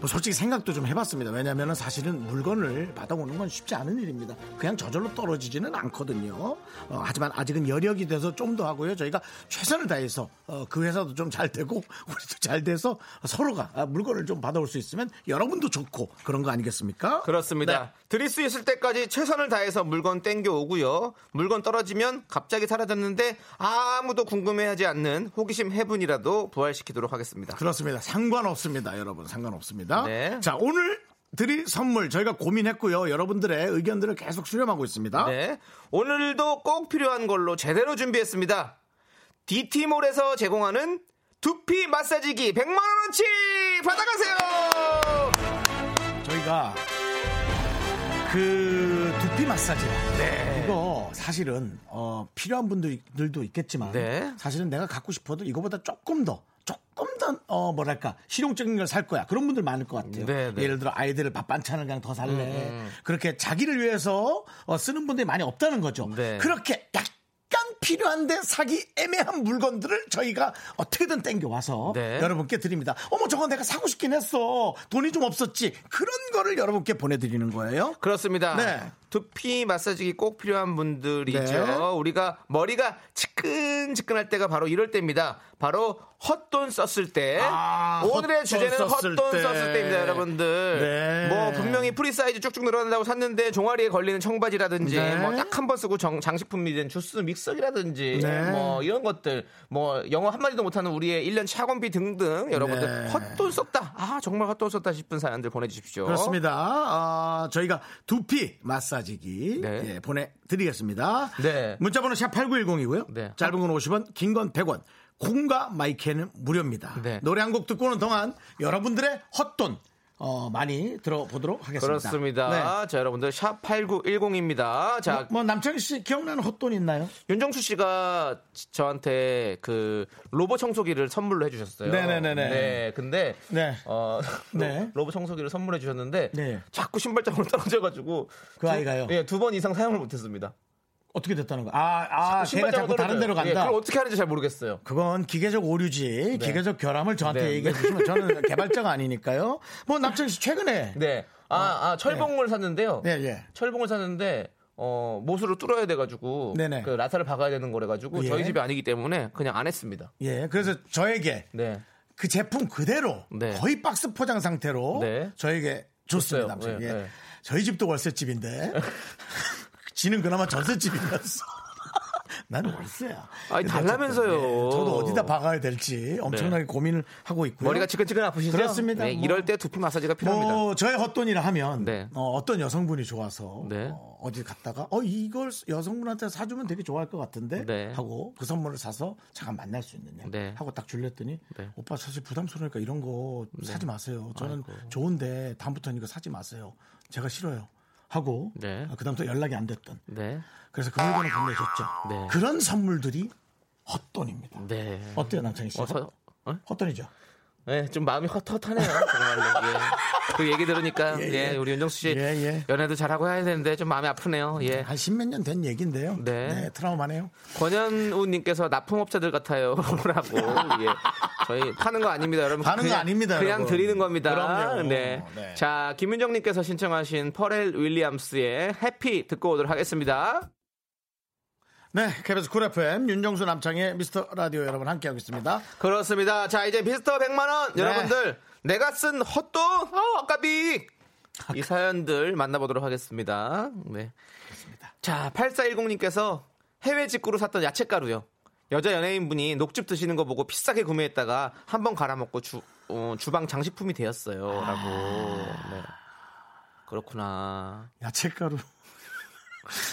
Speaker 1: 뭐 솔직히 생각도 좀 해봤습니다. 왜냐하면 사실은 물건을 받아오는 건 쉽지 않은 일입니다. 그냥 저절로 떨어지지는 않거든요. 어, 하지만 아직은 여력이 돼서 좀 더 하고요. 저희가 최선을 다해서 어, 그 회사도 좀 잘 되고 우리도 잘 돼서 서로가 아, 물건을 좀 받아올 수 있으면 여러분도 좋고 그런 거 아니겠습니까?
Speaker 2: 그렇습니다.
Speaker 1: 네.
Speaker 2: 드릴 수 있을 때까지 최선을 다해서 물건 땡겨 오고요. 물건 떨어지면 갑자기 사라졌는데 아무도 궁금해하지 않는 호기심 해분이라도 부활시키도록 하겠습니다.
Speaker 1: 그렇습니다. 상관없습니다, 여러분. 상관없습니다.
Speaker 2: 네.
Speaker 1: 자, 오늘 드릴 선물 저희가 고민했고요. 여러분들의 의견들을 계속 수렴하고 있습니다.
Speaker 2: 네. 오늘도 꼭 필요한 걸로 제대로 준비했습니다. DT몰에서 제공하는 두피 마사지기 100만 원어치 받아가세요!
Speaker 1: 저희가 그 두피 마사지.
Speaker 2: 네.
Speaker 1: 이거 사실은 어, 필요한 분들도 있겠지만
Speaker 2: 네.
Speaker 1: 사실은 내가 갖고 싶어도 이거보다 조금 더 조금 더 어, 뭐랄까 실용적인 걸 살 거야 그런 분들 많을 것 같아요.
Speaker 2: 네, 네.
Speaker 1: 예를 들어 아이들을 밥 반찬을 그냥 더 살래 그렇게 자기를 위해서 어, 쓰는 분들이 많이 없다는 거죠.
Speaker 2: 네.
Speaker 1: 그렇게 약간 필요한데 사기 애매한 물건들을 저희가 어떻게든 땡겨와서
Speaker 2: 네.
Speaker 1: 여러분께 드립니다. 어머 저거 내가 사고 싶긴 했어. 돈이 좀 없었지. 그런 거를 여러분께 보내드리는 거예요.
Speaker 2: 그렇습니다.
Speaker 1: 네.
Speaker 2: 두피 마사지기 꼭 필요한 분들이죠.
Speaker 1: 네.
Speaker 2: 우리가 머리가 지끈지끈할 때가 바로 이럴 때입니다. 바로 헛돈 썼을 때.
Speaker 1: 아,
Speaker 2: 오늘의
Speaker 1: 헛돈
Speaker 2: 주제는
Speaker 1: 썼을
Speaker 2: 헛돈
Speaker 1: 때.
Speaker 2: 썼을 때입니다, 여러분들.
Speaker 1: 네.
Speaker 2: 뭐 분명히 프리 사이즈 쭉쭉 늘어난다고 샀는데 종아리에 걸리는 청바지라든지
Speaker 1: 네.
Speaker 2: 뭐딱 한 번 쓰고 정, 장식품이 된 주스 믹서기라든지
Speaker 1: 네.
Speaker 2: 뭐 이런 것들 뭐 영어 한마디도 못하는 우리의 1년 학원비 등등 여러분들
Speaker 1: 네.
Speaker 2: 헛돈 썼다. 아 정말 헛돈 썼다 싶은 사연들 보내 주십시오.
Speaker 1: 그렇습니다. 아, 저희가 두피 마사지 기
Speaker 2: 네.
Speaker 1: 예, 보내드리겠습니다.
Speaker 2: 네.
Speaker 1: 문자번호 샵 8910이고요.
Speaker 2: 네.
Speaker 1: 짧은 건 50원, 긴 건 100원. 콩과 마이크는 무료입니다.
Speaker 2: 네.
Speaker 1: 노래 한 곡 듣고 오는 동안 여러분들의 헛돈 어, 많이 들어보도록 하겠습니다.
Speaker 2: 그렇습니다.
Speaker 1: 네.
Speaker 2: 자, 여러분들 샵 8910입니다. 자,
Speaker 1: 뭐 남창희 씨 기억나는 헛돈 있나요?
Speaker 2: 윤정수 씨가 저한테 그 로봇 청소기를 선물로 해 주셨어요.
Speaker 1: 네네네 네.
Speaker 2: 네. 근데
Speaker 1: 네.
Speaker 2: 어
Speaker 1: 네.
Speaker 2: 로봇 청소기를 선물해 주셨는데
Speaker 1: 네.
Speaker 2: 자꾸 신발장으로 떨어져 가지고
Speaker 1: 그 아이가요?
Speaker 2: 예, 두 번 이상 사용을 못 했습니다.
Speaker 1: 어떻게 됐다는 거? 아, 아, 걔가 자꾸 다른 데로
Speaker 2: 예,
Speaker 1: 간다.
Speaker 2: 그걸 어떻게 하는지 잘 모르겠어요.
Speaker 1: 그건 기계적 오류지. 기계적 결함을 저한테
Speaker 2: 네.
Speaker 1: 얘기해 주시면 저는 개발자가 아니니까요. 뭐 남창희 씨 최근에
Speaker 2: 네. 아, 아 철봉을 샀는데요.
Speaker 1: 네, 예.
Speaker 2: 철봉을 샀는데 어, 못으로 뚫어야 돼가지고
Speaker 1: 네네.
Speaker 2: 그 라사를 박아야 되는 거래가지고
Speaker 1: 예.
Speaker 2: 저희 집이 아니기 때문에 그냥 안 했습니다.
Speaker 1: 예, 그래서 저에게
Speaker 2: 네.
Speaker 1: 그 제품 그대로
Speaker 2: 네.
Speaker 1: 거의 박스 포장 상태로
Speaker 2: 네.
Speaker 1: 저에게 줬습니다. 남편이.
Speaker 2: 예,
Speaker 1: 예.
Speaker 2: 예.
Speaker 1: 저희 집도 월세집인데 지는 그나마 전세집이었어. 나는 월세야.
Speaker 2: 아니,
Speaker 1: 근데
Speaker 2: 달라면서요.
Speaker 1: 예, 저도 어디다 박아야 될지 엄청나게 고민을 하고 있고요.
Speaker 2: 머리가 지끈지끈 아프시죠?
Speaker 1: 그렇습니다.
Speaker 2: 네,
Speaker 1: 뭐.
Speaker 2: 이럴 때 두피 마사지가 필요합니다.
Speaker 1: 뭐 저의 헛돈이라 하면
Speaker 2: 네.
Speaker 1: 어, 떤 여성분이 좋아서
Speaker 2: 네.
Speaker 1: 어, 디 갔다가 어 이걸 여성분한테 사주면 되게 좋아할 것 같은데
Speaker 2: 네.
Speaker 1: 하고 그 선물을 사서 잠깐 만날 수 있느냐
Speaker 2: 네.
Speaker 1: 하고 딱 줄렸더니
Speaker 2: 네.
Speaker 1: 오빠 사실 부담스러우니까 이런 거 사지 마세요. 저는 좋은데 다음부터는 이거 사지 마세요. 제가 싫어요. 하고
Speaker 2: 네.
Speaker 1: 아, 그다음부터 연락이 안 됐던
Speaker 2: 네.
Speaker 1: 그래서 그 물건을 건네줬죠.
Speaker 2: 네.
Speaker 1: 그런 선물들이 헛돈입니다.
Speaker 2: 네.
Speaker 1: 어때요 남창희 씨?
Speaker 2: 어, 저- 어?
Speaker 1: 헛돈이죠.
Speaker 2: 네, 좀 마음이 헛헛하네요. 정말로. 예. 그 얘기 들으니까
Speaker 1: 예,
Speaker 2: 예,
Speaker 1: 예.
Speaker 2: 우리 윤정수 씨
Speaker 1: 예, 예.
Speaker 2: 연애도 잘하고 해야 되는데 좀 마음이 아프네요. 예.
Speaker 1: 한 십몇 년 된 얘기인데요.
Speaker 2: 네.
Speaker 1: 트라우마네요.
Speaker 2: 권현우님께서 납품업자들 같아요라고 예. 저희 파는 거 아닙니다, 여러분.
Speaker 1: 파는 거
Speaker 2: 그냥-
Speaker 1: 아닙니다,
Speaker 2: 그냥
Speaker 1: 여러분.
Speaker 2: 드리는 겁니다.
Speaker 1: 그럼요.
Speaker 2: 네.
Speaker 1: 네.
Speaker 2: 자, 김윤정님께서 신청하신 퍼렐 윌리엄스의 Happy 듣고 오도록 하겠습니다.
Speaker 1: 네, KBS 쿨 FM 윤정수 남창희의 미스터 라디오 여러분 함께하고 있습니다.
Speaker 2: 그렇습니다. 자, 이제 미스터 100만원
Speaker 1: 네.
Speaker 2: 여러분들 내가 쓴 헛돈 아, 아까비 이 사연들 만나보도록 하겠습니다. 네. 자, 8410님께서 해외 직구로 샀던 야채가루요. 여자 연예인분이 녹즙 드시는 거 보고 비싸게 구매했다가 한 번 갈아먹고 주, 어, 주방 장식품이 되었어요. 라고. 네. 그렇구나.
Speaker 1: 야채가루.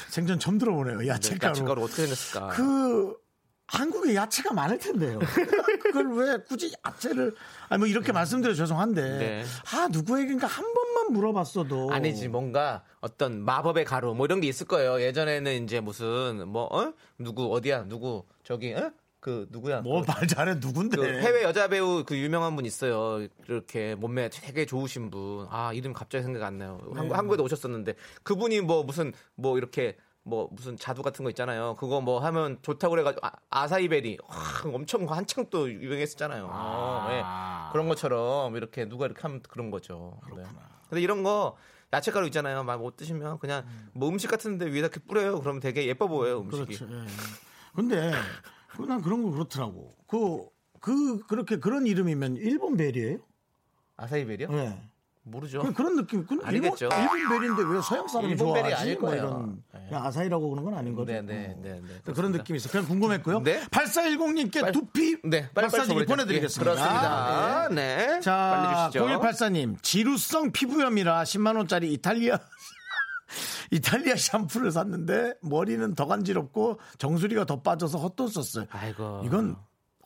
Speaker 1: 생전 처음 들어보네요.
Speaker 2: 네,
Speaker 1: 야채가루.
Speaker 2: 야채가루 어떻게 생겼을까?
Speaker 1: 그 한국에 야채가 많을 텐데요. 그걸 왜 굳이 야채를 아니 뭐 이렇게 말씀드려 죄송한데
Speaker 2: 네.
Speaker 1: 아 누구에겐가 한 번만 물어봤어도
Speaker 2: 아니지 뭔가 어떤 마법의 가루 뭐 이런 게 있을 거예요. 예전에는 이제 무슨 뭐 어? 누구 어디야 누구 저기 어? 그 누구야?
Speaker 1: 뭐
Speaker 2: 그,
Speaker 1: 말 잘해 누군데
Speaker 2: 그 해외 여자 배우 그 유명한 분 있어요. 이렇게 몸매 되게 좋으신 분. 아 이름 갑자기 생각 안 나요.
Speaker 1: 네.
Speaker 2: 한국, 한국에도 오셨었는데 그분이 뭐 무슨 뭐 이렇게 뭐 무슨 자두 같은 거 있잖아요. 그거 뭐 하면 좋다고 그래가지고 아, 사이베리 엄청 한창 또 유행했었잖아요. 어, 예. 그런 것처럼 이렇게 누가 이렇게 하면 그런 거죠. 네. 근데 이런 거 야채가루 있잖아요. 막 못 드시면 그냥 뭐 음식 같은데 위에다 이렇게 뿌려요. 그러면 되게 예뻐 보여요 음식이.
Speaker 1: 그렇죠. 예, 예. 근데 그 난 그런 거 그렇더라고. 그, 그, 그렇게 그런 이름이면 일본 벨이에요?
Speaker 2: 아사이베리요?
Speaker 1: 예.
Speaker 2: 모르죠.
Speaker 1: 그- 그런 느낌. 그 일본,
Speaker 2: 아니겠죠.
Speaker 1: 일본 벨인데 왜 서양 사람이
Speaker 2: 일본 벨이
Speaker 1: 좋아하지?
Speaker 2: 아닐
Speaker 1: 뭐
Speaker 2: 거예요.
Speaker 1: 이런
Speaker 2: 네.
Speaker 1: 그냥 아사히라고 그러는 건 아닌 거죠.
Speaker 2: 네, 네,
Speaker 1: 어.
Speaker 2: 네, 네,
Speaker 1: 그런
Speaker 2: 그렇습니다.
Speaker 1: 느낌이 있어. 그냥 궁금했고요.
Speaker 2: 네.
Speaker 1: 8410님께
Speaker 2: 빨리-
Speaker 1: 두피
Speaker 2: 네, 빨리
Speaker 1: 마사지
Speaker 2: 빨리
Speaker 1: 보내드리겠습니다.
Speaker 2: 그렇습니다. 네. 빨리
Speaker 1: 자,
Speaker 2: 주시죠.
Speaker 1: 0184님, 지루성 피부염이라 10만 원짜리 이탈리아, 이탈리아 샴푸를 샀는데 머리는 더 간지럽고 정수리가 더 빠져서 헛돈 썼어요.
Speaker 2: 아이고.
Speaker 1: 이건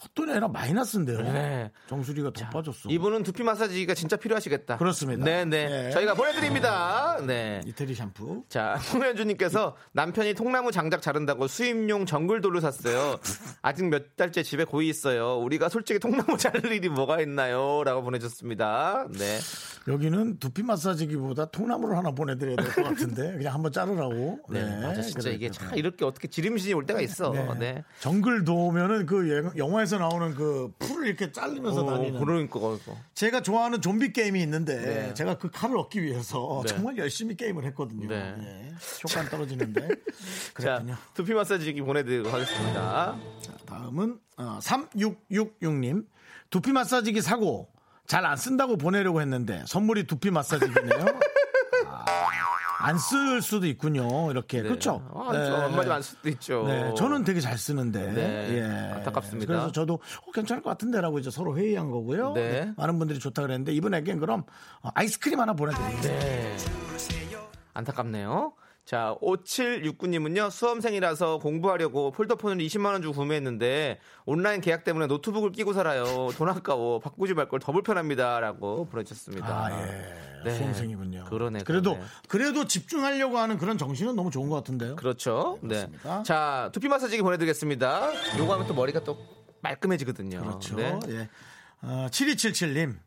Speaker 1: 헛돈이 아니라 마이너스인데요.
Speaker 2: 네.
Speaker 1: 정수리가 더 빠졌어.
Speaker 2: 이분은 두피 마사지가 진짜 필요하시겠다.
Speaker 1: 그렇습니다.
Speaker 2: 네, 네.
Speaker 1: 네.
Speaker 2: 저희가 보내드립니다. 네.
Speaker 1: 이태리 샴푸.
Speaker 2: 자, 홍현주님께서 남편이 통나무 장작 자른다고 수입용 정글돌을 샀어요. 아직 몇 달째 집에 고이 있어요. 우리가 솔직히 통나무 자를 일이 뭐가 있나요? 라고 보내줬습니다. 네.
Speaker 1: 여기는 두피 마사지기보다 통나무를 하나 보내드려야 될 것 같은데 그냥 한번 자르라고.
Speaker 2: 네. 맞아. 진짜
Speaker 1: 그래,
Speaker 2: 이게
Speaker 1: 그래.
Speaker 2: 참 이렇게 어떻게 지름신이 올 때가 있어.
Speaker 1: 네.
Speaker 2: 네.
Speaker 1: 정글 도우면은 그 예- 영화에서 나오는 그 풀을 이렇게 자르면서
Speaker 2: 어,
Speaker 1: 다니는.
Speaker 2: 그러니까.
Speaker 1: 제가 좋아하는 좀비 게임이 있는데
Speaker 2: 네.
Speaker 1: 제가 그 칼을 얻기 위해서
Speaker 2: 네.
Speaker 1: 정말 열심히 게임을 했거든요.
Speaker 2: 네.
Speaker 1: 예. 효과는 떨어지는데
Speaker 2: 자,
Speaker 1: 그랬군요.
Speaker 2: 두피 마사지기 보내드리도록 하겠습니다.
Speaker 1: 다음은 어, 3666님 두피 마사지기 사고 잘 안 쓴다고 보내려고 했는데 선물이 두피 마사지기네요. 안 쓸 수도 있군요. 이렇게 그렇죠.
Speaker 2: 아, 네. 얼마 좀안 수도 있죠.
Speaker 1: 네, 저는 되게 잘 쓰는데.
Speaker 2: 네,
Speaker 1: 예.
Speaker 2: 안타깝습니다.
Speaker 1: 그래서 저도 어, 괜찮을 것 같은데라고 이제 서로 회의한 거고요.
Speaker 2: 네.
Speaker 1: 많은 분들이 좋다 그랬는데 이번에겐 그럼 어, 아이스크림 하나 보내드리겠습니다.
Speaker 2: 네. 안타깝네요. 자, 5769님은요, 수험생이라서 공부하려고 폴더폰을 20만원 주고 구매했는데, 온라인 계약 때문에 노트북을 끼고 살아요. 돈 아까워. 바꾸지 말 걸 더 불편합니다. 라고 보내주셨습니다.
Speaker 1: 아, 예.
Speaker 2: 네.
Speaker 1: 수험생이군요.
Speaker 2: 그러네.
Speaker 1: 그래도
Speaker 2: 그러네.
Speaker 1: 그래도 집중하려고 하는 그런 정신은 너무 좋은 것 같은데요.
Speaker 2: 그렇죠. 네.
Speaker 1: 그렇습니다.
Speaker 2: 자, 두피 마사지기 보내드리겠습니다. 요거 하면 또 머리가 또 말끔해지거든요.
Speaker 1: 그렇죠.
Speaker 2: 네.
Speaker 1: 예. 어, 7277님.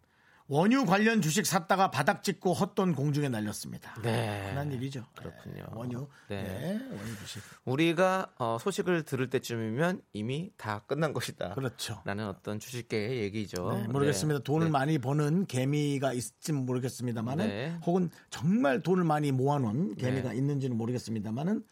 Speaker 1: 원유 관련 주식 샀다가 바닥 찍고 헛돈 공중에 날렸습니다.
Speaker 2: 네.
Speaker 1: 흔한 일이죠.
Speaker 2: 그렇군요.
Speaker 1: 네, 원유.
Speaker 2: 네.
Speaker 1: 네. 원유 주식.
Speaker 2: 우리가 어, 소식을 들을 때쯤이면 이미 다 끝난 것이다.
Speaker 1: 그렇죠.
Speaker 2: 라는 어떤 주식계의 얘기죠.
Speaker 1: 네, 모르겠습니다. 돈을
Speaker 2: 네.
Speaker 1: 많이 버는 개미가 있을지는 모르겠습니다만은
Speaker 2: 네.
Speaker 1: 혹은 정말 돈을 많이 모아놓은 개미가
Speaker 2: 네.
Speaker 1: 있는지는 모르겠습니다만은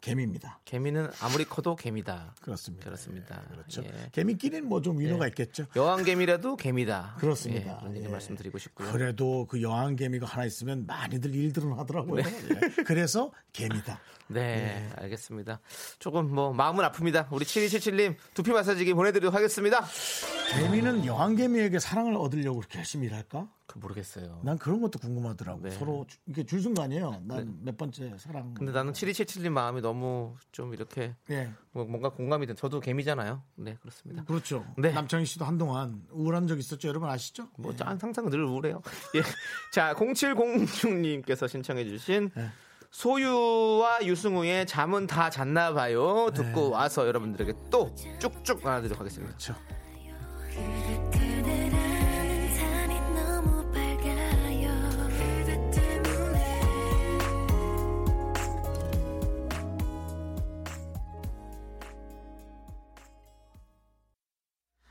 Speaker 1: 개미입니다.
Speaker 2: 개미는 아무리 커도 개미다.
Speaker 1: 그렇습니다.
Speaker 2: 그렇습니다.
Speaker 1: 그렇죠.
Speaker 2: 예.
Speaker 1: 개미끼리는 뭐 좀 위로가 있겠죠.
Speaker 2: 여왕 개미라도 개미다.
Speaker 1: 그렇습니다.
Speaker 2: 예, 그런 얘기
Speaker 1: 예.
Speaker 2: 말씀드리고 싶고요.
Speaker 1: 그래도 그 여왕 개미가 하나 있으면 많이들 일들은 하더라고요. 예. 그래서 개미다.
Speaker 2: 네, 알겠습니다. 조금 뭐 마음은 아픕니다. 우리 7277님 두피 마사지기 보내드리도록 하겠습니다.
Speaker 1: 개미는 여왕 개미에게 사랑을 얻으려고 그렇게 열심히 일할까?
Speaker 2: 그 모르겠어요.
Speaker 1: 난 그런 것도 궁금하더라고.
Speaker 2: 네.
Speaker 1: 서로 주- 이게 줄순 거 아니에요. 난몇 번째 사랑.
Speaker 2: 근데 나는 7277님 마음이 너무 좀 이렇게
Speaker 1: 예.
Speaker 2: 뭐 뭔가 공감이 돼. 저도 개미잖아요. 네, 그렇습니다.
Speaker 1: 그렇죠.
Speaker 2: 네.
Speaker 1: 남창희 씨도 한동안 우울한 적 있었죠. 여러분 아시죠?
Speaker 2: 뭐 짠, 항상 늘 우울해요. 예. 자, 0706님께서 신청해주신
Speaker 1: 네.
Speaker 2: 소유와 유승우의 잠은 다 잤나 봐요.
Speaker 1: 네.
Speaker 2: 듣고 와서 여러분들에게 또 쭉쭉 알아드리도록 하겠습니다.
Speaker 1: 그렇죠.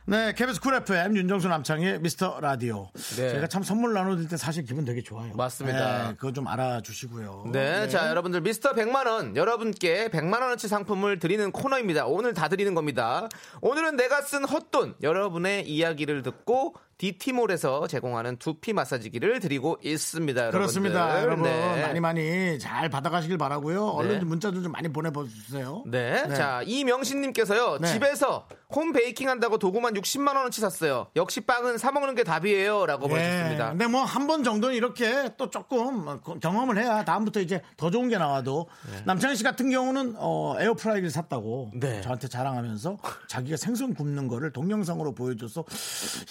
Speaker 1: 네, KBS 쿨 FM 윤정수 남창희의 미스터 라디오.
Speaker 2: 네.
Speaker 1: 제가 참 선물 나눠드릴 때 사실 기분 되게 좋아요.
Speaker 2: 맞습니다.
Speaker 1: 네, 그거 좀 알아주시고요.
Speaker 2: 네, 자 여러분들 미스터 100만 원 여러분께 100만 원어치 상품을 드리는 코너입니다 오늘 다 드리는 겁니다 오늘은 내가 쓴 헛돈 여러분의 이야기를 듣고 DT몰에서 제공하는 두피 마사지기를 드리고 있습니다 여러분들.
Speaker 1: 그렇습니다. 여러분
Speaker 2: 네.
Speaker 1: 많이 많이 잘 받아가시길 바라고요. 얼른
Speaker 2: 네.
Speaker 1: 좀 문자 좀 많이 보내주세요.
Speaker 2: 네. 자, 이명신님께서요,
Speaker 1: 네.
Speaker 2: 집에서 홈 베이킹 한다고 도구만 60만 원어치 샀어요. 역시 빵은 사 먹는 게 답이에요. 라고
Speaker 1: 네.
Speaker 2: 보내주셨습니다.
Speaker 1: 근데 뭐 한 번 정도는 이렇게 또 조금 경험을 해야 다음부터 이제 더 좋은 게 나와도 남창희 씨 같은 경우는 어, 에어프라이기를 샀다고
Speaker 2: 네.
Speaker 1: 저한테 자랑하면서 자기가 생선 굽는 거를 동영상으로 보여줘서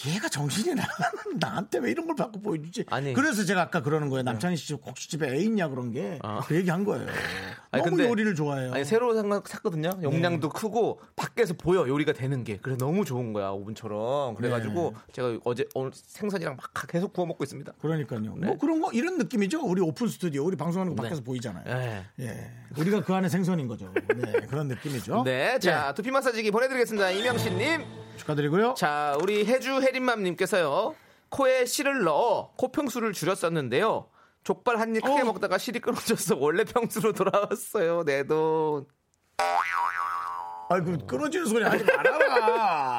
Speaker 1: 얘가 정신 이 나가는 나한테 왜 이런 걸 받고 보여주지?
Speaker 2: 아니. 네.
Speaker 1: 그래서 제가 아까 그러는 거예요. 남창희 씨 혹시 집에 애 있냐 그런 게그 얘기 한 거예요.
Speaker 2: 아니,
Speaker 1: 너무
Speaker 2: 근데-
Speaker 1: 요리를 좋아해요.
Speaker 2: 아니, 새로 샀거든요.
Speaker 1: 네.
Speaker 2: 용량도 크고, 밖에서 보여, 요리가 되는 게. 그래서 너무 좋은 거야, 오븐처럼. 그래가지고,
Speaker 1: 네.
Speaker 2: 제가 어제, 오늘 생선이랑 막 계속 구워 먹고 있습니다.
Speaker 1: 그러니까요.
Speaker 2: 네.
Speaker 1: 뭐 그런 거 이런 느낌이죠. 우리 오픈 스튜디오, 우리 방송하는 거 밖에서 보이잖아요.
Speaker 2: 네.
Speaker 1: 예, 우리가 그 안에 생선인 거죠. 네, 그런 느낌이죠.
Speaker 2: 네. 자, 두피 마사지기 보내드리겠습니다. 이명신님.
Speaker 1: 축하드리고요.
Speaker 2: 자, 우리 해주 해림맘님께서요. 코에 실을 넣어 코평수를 줄였었는데요. 족발 한 입 크게
Speaker 1: 어.
Speaker 2: 먹다가 실이 끊어져서 원래 평수로 돌아왔어요. 내 돈.
Speaker 1: 아이고 끊어지는 소리 하지 말아라.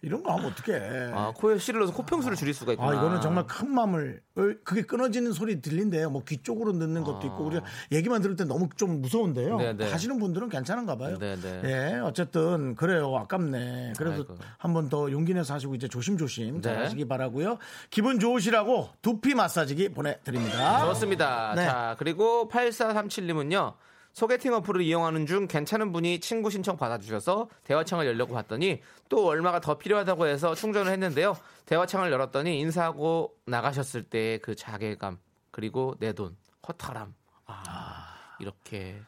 Speaker 1: 이런 거 하면 어떡해.
Speaker 2: 아, 코에 실을 넣어서 코평수를 줄일 수가 있구나.
Speaker 1: 아, 이거는 정말 큰 마음을 어, 그게 끊어지는 소리 들린대요. 뭐 귀 쪽으로 넣는 것도 있고 우리가 얘기만 들을 때 너무 좀 무서운데요.
Speaker 2: 아. 네, 네.
Speaker 1: 하시는 분들은 괜찮은가 봐요.
Speaker 2: 네, 네.
Speaker 1: 예, 어쨌든 그래요. 아깝네. 그래도. 한 번 더 용기 내서 하시고 이제 조심조심 잘
Speaker 2: 네.
Speaker 1: 하시기 바라고요. 기분 좋으시라고 두피 마사지기 보내드립니다.
Speaker 2: 좋습니다.
Speaker 1: 네.
Speaker 2: 자, 그리고 8437님은요. 소개팅 어플을 이용하는 중 괜찮은 분이 친구 신청 받아주셔서 대화창을 열려고 봤더니 또 얼마가 더 필요하다고 해서 충전을 했는데요. 대화창을 열었더니 인사하고 나가셨을 때 그 자괴감 그리고 내 돈 허탈함 아, 이렇게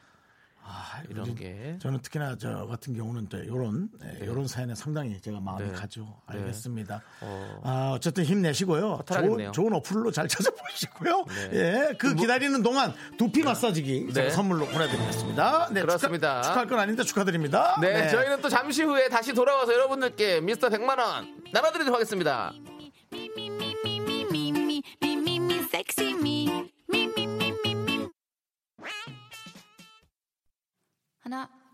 Speaker 2: 이런
Speaker 1: 우리-
Speaker 2: 게
Speaker 1: 저는 특히나 저 같은 경우는 또 이런 이런 사연에 상당히 제가 마음이
Speaker 2: 네.
Speaker 1: 가죠.
Speaker 2: 네.
Speaker 1: 알겠습니다.
Speaker 2: 어.
Speaker 1: 아, 어쨌든 힘내시고요. 좋은, 좋은 어플로 잘 찾아보시고요.
Speaker 2: 네.
Speaker 1: 예, 그 기다리는 동안 두피 마사지기 제가
Speaker 2: 네.
Speaker 1: 선물로 보내 드리겠습니다. 네,
Speaker 2: 그렇습니다.
Speaker 1: 축하, 할건 아닌데 축하드립니다.
Speaker 2: 네, 저희는 또 잠시 후에 다시 돌아와서 여러분들께 미스터 100만 원 나눠 드리도록 하겠습니다.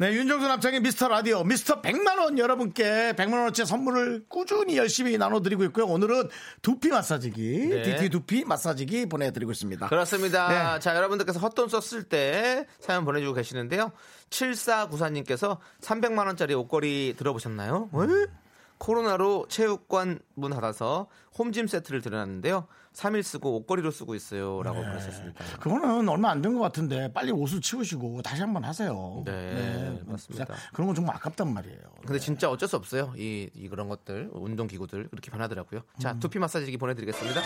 Speaker 1: 네, 윤정수 남창의 미스터 라디오, 미스터 100만원 여러분께 100만원어치 선물을 꾸준히 열심히 나눠드리고 있고요. 오늘은 두피 마사지기,
Speaker 2: 네.
Speaker 1: DT 두피 마사지기 보내드리고 있습니다.
Speaker 2: 그렇습니다.
Speaker 1: 네.
Speaker 2: 자, 여러분들께서 헛돈 썼을 때 사연 보내주고 계시는데요. 7494님께서 300만원짜리 옷걸이 들어보셨나요? 에? 코로나로 체육관 문 닫아서 홈짐 세트를 들여놨는데요. 3일 쓰고 옷걸이로 쓰고 있어요. 라고 보내셨습니다.
Speaker 1: 그거는 얼마 안 된 것 같은데 빨리 옷을 치우시고 다시 한번 하세요.
Speaker 2: 네, 맞습니다.
Speaker 1: 진짜 그런 건 정말 아깝단 말이에요.
Speaker 2: 근데 진짜 어쩔 수 없어요. 이, 이 그런 것들, 운동기구들 그렇게 변하더라고요. 자,
Speaker 1: 음.
Speaker 2: 두피 마사지기 보내드리겠습니다.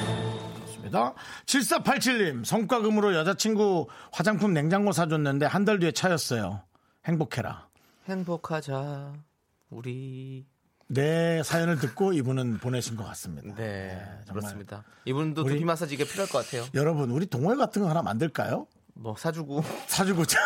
Speaker 1: 입니다. 7487님, 성과금으로 여자친구 화장품 냉장고 사줬는데 한 달 뒤에 차였어요. 행복해라.
Speaker 2: 행복하자, 우리.
Speaker 1: 내 사연을 듣고 이분은 보내신 것 같습니다.
Speaker 2: 네,
Speaker 1: 정말.
Speaker 2: 그렇습니다. 이분도
Speaker 1: 우리-
Speaker 2: 두피 마사지기가 필요할 것 같아요.
Speaker 1: 여러분, 우리 동호회 같은 거 하나 만들까요?
Speaker 2: 뭐 사주고.
Speaker 1: 사주고 자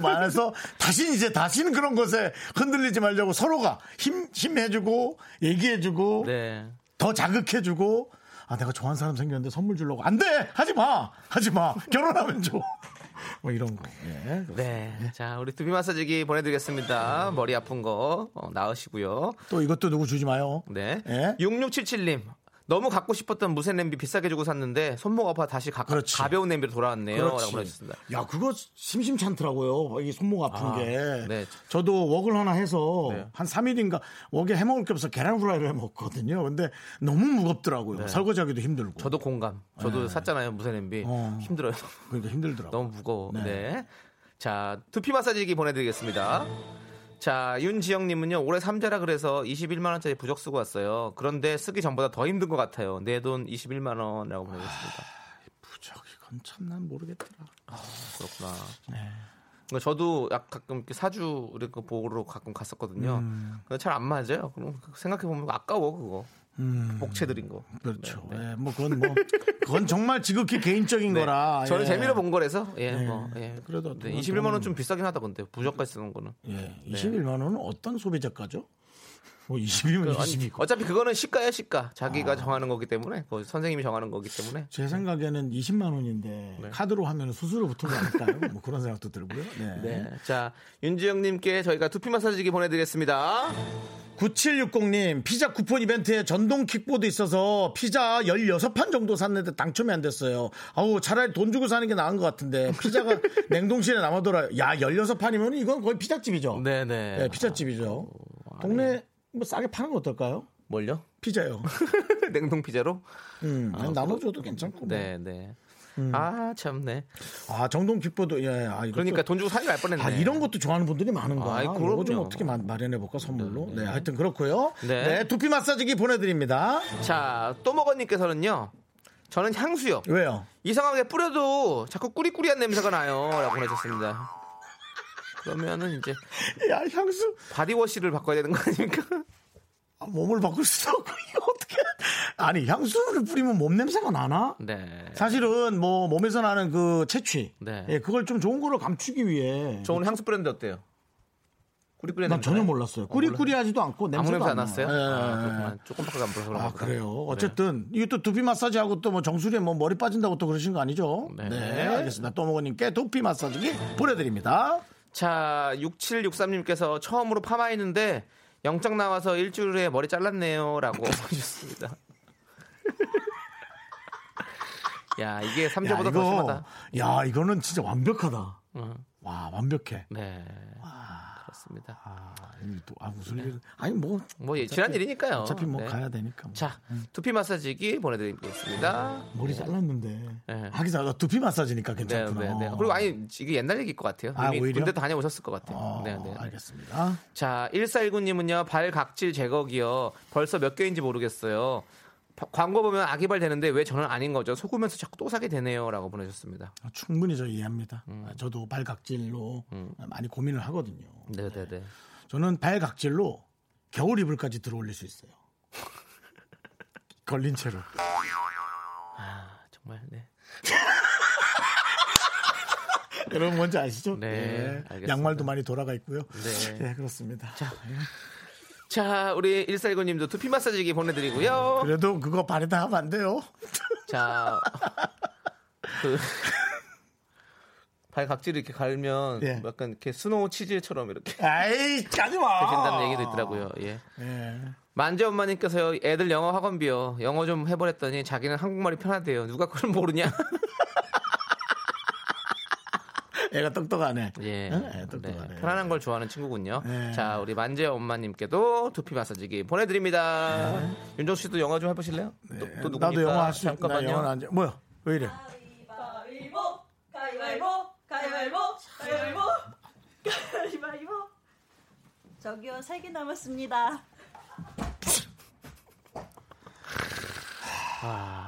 Speaker 1: 말해서 다시 이제 다시는 그런 것에 흔들리지 말자고 서로가 힘 힘해주고 얘기해주고
Speaker 2: 네.
Speaker 1: 더 자극해주고 아 내가 좋아하는 사람 생겼는데 선물 주려고 안 돼 하지 마 하지 마 결혼하면 줘 뭐 이런 거 예.
Speaker 2: 네. 자, 우리 두피 마사지기 보내드리겠습니다. 머리 아픈 거 어, 나으시고요.
Speaker 1: 또 이것도 누구 주지 마요
Speaker 2: 네.
Speaker 1: 예?
Speaker 2: 6677님. 너무 갖고 싶었던 무쇠 냄비 비싸게 주고 샀는데 손목 아파 다시 가. 가벼운 냄비로 돌아왔네요.
Speaker 1: 그렇지.
Speaker 2: 보내주셨습니다.
Speaker 1: 야 그거 심심찮더라고요 이 손목 아픈
Speaker 2: 아,
Speaker 1: 게
Speaker 2: 네.
Speaker 1: 저도 웍을 하나 해서
Speaker 2: 네.
Speaker 1: 한 3일인가 웍에 해 먹을 게 없어 계란 후라이를 해먹거든요 근데 너무 무겁더라고요 설거지하기도 힘들고
Speaker 2: 네. 저도 공감. 저도 샀잖아요. 무쇠 냄비.
Speaker 1: 네. 어.
Speaker 2: 힘들어요.
Speaker 1: 그러니까 힘들더라고요
Speaker 2: 너무 무거워.
Speaker 1: 네.
Speaker 2: 네. 자, 두피 마사지기 보내드리겠습니다. 자, 윤지영님은요, 올해 삼자라 그래서 21만원짜리 부적 쓰고 왔어요. 그런데 쓰기 전보다 더 힘든 것 같아요. 내 돈 21만원이라고 보내주셨습니다.
Speaker 1: 부적 이건 참 난 모르겠더라
Speaker 2: 그렇구나.
Speaker 1: 네.
Speaker 2: 그러니까 저도 약 가끔 이렇게 사주 이렇게 보러 가끔 갔었거든요.
Speaker 1: 음.
Speaker 2: 잘안 맞아요. 그럼 생각해보면 아까워, 그거.
Speaker 1: 음.
Speaker 2: 복채 드린 거.
Speaker 1: 그렇죠.
Speaker 2: 네, 네.
Speaker 1: 예, 뭐 그건 뭐 그건 정말 지극히 개인적인
Speaker 2: 네.
Speaker 1: 거라.
Speaker 2: 저는
Speaker 1: 예.
Speaker 2: 재미로 본 거라서, 예,
Speaker 1: 네.
Speaker 2: 뭐, 예.
Speaker 1: 그래도
Speaker 2: 네,
Speaker 1: 그건
Speaker 2: 21만원
Speaker 1: 좀-
Speaker 2: 좀 비싸긴 하다, 근데. 부적까지 쓰는 거는.
Speaker 1: 예, 21만 원은 어떤 소비 자가죠? 뭐 20이면
Speaker 2: 그, 아니,
Speaker 1: 20이고.
Speaker 2: 어차피 그거는 시가야 시가
Speaker 1: 아.
Speaker 2: 자기가 정하는 거기 때문에 그 선생님이 정하는 거기 때문에
Speaker 1: 제 생각에는 20만 원인데
Speaker 2: 네.
Speaker 1: 카드로 하면 수수료 붙은 거 아닐까요? 뭐 그런 생각도 들고요. 네.
Speaker 2: 네. 자 윤지영님께 저희가 두피 마사지기 보내드리겠습니다
Speaker 1: 9760님 피자 쿠폰 이벤트에 전동 킥보드 있어서 피자 16판 정도 샀는데 당첨이 안 됐어요. 아우 차라리 돈 주고 사는 게 나은 것 같은데 피자가 냉동실에 남아돌아요. 야 16판이면 이건 거의 피자집이죠.
Speaker 2: 네네
Speaker 1: 네, 피자집이죠. 동네 뭐 싸게 파는 거 어떨까요?
Speaker 2: 뭘요
Speaker 1: 피자요.
Speaker 2: 냉동 피자로
Speaker 1: 음, 나눠줘도 괜찮고. 뭐.
Speaker 2: 네네
Speaker 1: 음.
Speaker 2: 아 참네
Speaker 1: 아 정동 킥보드 예. 아,
Speaker 2: 그러니까 돈 주고 사기 날 뻔했네
Speaker 1: 아, 이런 것도 좋아하는 분들이 많은가.
Speaker 2: 아이,
Speaker 1: 이거 좀
Speaker 2: 그럼요.
Speaker 1: 어떻게 마- 마련해 볼까, 선물로. 네, 하여튼 그렇고요
Speaker 2: 네.
Speaker 1: 네. 두피 마사지기 보내드립니다.
Speaker 2: 자 또 먹어님께서는요 저는 향수요
Speaker 1: 왜요?
Speaker 2: 이상하게 뿌려도 자꾸 꾸리꾸리한 냄새가 나요 라고 보내셨습니다 그러면은 이제
Speaker 1: 야, 향수.
Speaker 2: 바디워시를 바꿔야 되는 거 아닙니까
Speaker 1: 아, 몸을 바꿀 수도 없고, 이거 어떻게. 아니, 향수를 뿌리면 몸 냄새가 나나?
Speaker 2: 네
Speaker 1: 사실은 뭐 몸에서 나는 그 채취.
Speaker 2: 네.
Speaker 1: 예, 그걸 좀 좋은 거로 감추기 위해.
Speaker 2: 저 오늘 향수 뿌렸는데 어때요 꾸리꾸리
Speaker 1: 난 전혀 몰랐어요. 꾸리꾸리하지도 않고 냄새가
Speaker 2: 냄새 안
Speaker 1: 안
Speaker 2: 났어요?
Speaker 1: 예,
Speaker 2: 아,
Speaker 1: 예, 예.
Speaker 2: 그렇구나. 조금밖에 안 불어서 그런가
Speaker 1: 아. 그래요. 어쨌든 이게 또 두피 마사지하고 또 뭐 정수리에 뭐 머리 빠진다고 또 그러신 거 아니죠?
Speaker 2: 네.
Speaker 1: 네, 알겠습니다. 또먹어님께 두피 마사지기 보내드립니다.
Speaker 2: 자, 6763님께서 처음으로 파마했는데 영장 나와서 일주일에 머리 잘랐네요. 라고 해주셨습니다. 야, 이게
Speaker 1: 야,
Speaker 2: 삼자보다 더 심하다.
Speaker 1: 야 이거는 진짜 완벽하다.
Speaker 2: 어,
Speaker 1: 와 완벽해.
Speaker 2: 네. 그 렇습니다.
Speaker 1: 아, 이또 아, 무슨 일? 아니 뭐
Speaker 2: 뭐, 예, 지난 일이니까요.
Speaker 1: 어차피 뭐
Speaker 2: 네.
Speaker 1: 가야 되니까. 뭐.
Speaker 2: 자, 두피 마사지기 보내드리겠습니다.
Speaker 1: 머리 잘랐는데.
Speaker 2: 네.
Speaker 1: 하기자 나 두피 마사지니까
Speaker 2: 네,
Speaker 1: 괜찮구나.
Speaker 2: 네, 네. 그리고 아니, 이게 옛날 얘기일 것 같아요.
Speaker 1: 아,
Speaker 2: 이미? 군대 다녀오셨을 것 같아요.
Speaker 1: 어,
Speaker 2: 네, 네. 네.
Speaker 1: 알겠습니다.
Speaker 2: 자, 1419님은요, 발 각질 제거기요. 벌써 몇 개인지 모르겠어요. 바- 광고 보면 아기발 되는데 왜 저는 아닌 거죠? 속으면서 자꾸 또 사게 되네요. 라고 보내셨습니다.
Speaker 1: 아, 충분히 저 이해합니다.
Speaker 2: 음.
Speaker 1: 아, 저도 발각질로 많이 고민을 하거든요.
Speaker 2: 네네 네.
Speaker 1: 저는 발각질로 겨울 이불까지 들어올릴 수 있어요. 걸린 채로.
Speaker 2: 아, 정말, 네.
Speaker 1: 여러분 뭔지 아시죠?
Speaker 2: 네,
Speaker 1: 예.
Speaker 2: 알겠습니다.
Speaker 1: 양말도 많이 돌아가 있고요.
Speaker 2: 네.
Speaker 1: 네, 그렇습니다.
Speaker 2: 자, 우리 1419님도 두피 마사지기 보내드리고요.
Speaker 1: 그래도 그거 발에다 하면 안 돼요.
Speaker 2: 자, 그, 발 각질 이렇게 갈면
Speaker 1: 예.
Speaker 2: 약간 이렇게 스노우 치즈처럼 이렇게
Speaker 1: 아이, 가지 마.
Speaker 2: 되신다는 얘기도 있더라고요. 예.
Speaker 1: 예.
Speaker 2: 만재 엄마님께서요, 애들 영어 학원비요. 영어 좀 해보랬더니 자기는 한국말이 편하대요. 누가 그걸 모르냐?
Speaker 1: 애가 똑똑하네.
Speaker 2: 예. 네,
Speaker 1: 똑똑하네.
Speaker 2: 편안한 걸 좋아하는 친구군요.
Speaker 1: 네.
Speaker 2: 자, 우리 만재 엄마님께도 두피 마사지기 보내드립니다. 윤정 씨도 영화 좀 해보실래요? 또, 또 누굽니까?
Speaker 1: 네. 나도 영화 할수?
Speaker 2: 잠깐만요.
Speaker 1: 영화 안 돼. 뭐야? 왜 이래?
Speaker 7: 가위바위보 가위바위보 가위바위보 가위바위보 가위바위보 저기요 세 개 남았습니다
Speaker 2: 가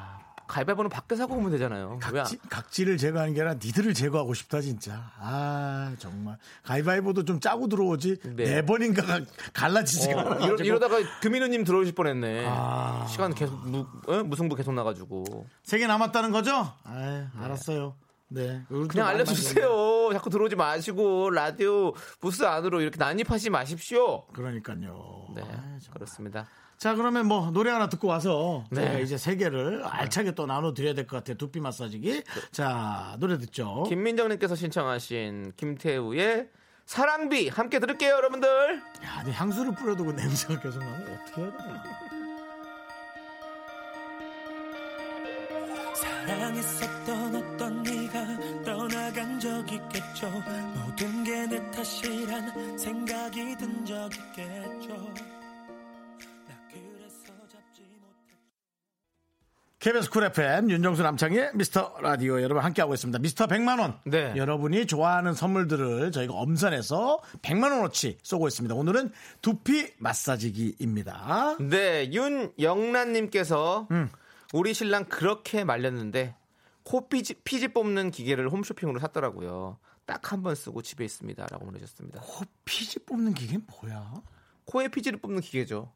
Speaker 2: 위바위보는 밖에서 하고 오면 되잖아요.
Speaker 1: 각지, 각지를 제거하는 게 아니라 니들을 제거하고 싶다 진짜. 아 정말 가위바위보도 좀 짜고 들어오지
Speaker 2: 네.
Speaker 1: 네 번인가가 갈라지지가
Speaker 2: 어,
Speaker 1: 않아.
Speaker 2: 이러, 이러 다가 금인우님 들어오실 뻔했네.
Speaker 1: 아.
Speaker 2: 시간 계속 무, 어? 무승부 계속 나가지고
Speaker 1: 세 개 남았다는 거죠? 아 알았어요. 네.
Speaker 2: 그냥 알려주세요. 자꾸 들어오지 마시고 라디오 부스 안으로 이렇게 난입하지 마십시오.
Speaker 1: 그러니까요.
Speaker 2: 네,
Speaker 1: 아, 정말.
Speaker 2: 그렇습니다.
Speaker 1: 자 그러면 뭐 노래 하나 듣고 와서
Speaker 2: 네.
Speaker 1: 이제 세 개를 알차게 또 나눠 드려야 될 것 같아요. 두피 마사지기. 자 노래 듣죠.
Speaker 2: 김민정님께서 신청하신 김태우의 사랑비 함께 들을게요, 여러분들.
Speaker 1: 야, 근데 향수를 뿌려도 그 냄새가 계속 나면 어떻게 해야 되나?
Speaker 8: 사랑했었던 어떤 네가 떠나간 적 있겠죠 모든 게 내 탓이란 생각이 든 적 있겠죠
Speaker 1: KBS 쿨 FM 윤정수 남창희의 미스터 라디오 여러분 함께하고 있습니다. 미스터 100만 원.
Speaker 2: 네.
Speaker 1: 여러분이 좋아하는 선물들을 저희가 엄선해서 100만 원어치 쏘고 있습니다. 오늘은 두피 마사지기입니다.
Speaker 2: 네, 윤영란님께서
Speaker 1: 음.
Speaker 2: 우리 신랑 그렇게 말렸는데 코 피지, 피지 뽑는 기계를 홈쇼핑으로 샀더라고요. 딱 한 번 쓰고 집에 있습니다 라고 보내셨습니다.
Speaker 1: 코 피지 뽑는 기계 뭐야?
Speaker 2: 코에 피지를 뽑는 기계죠.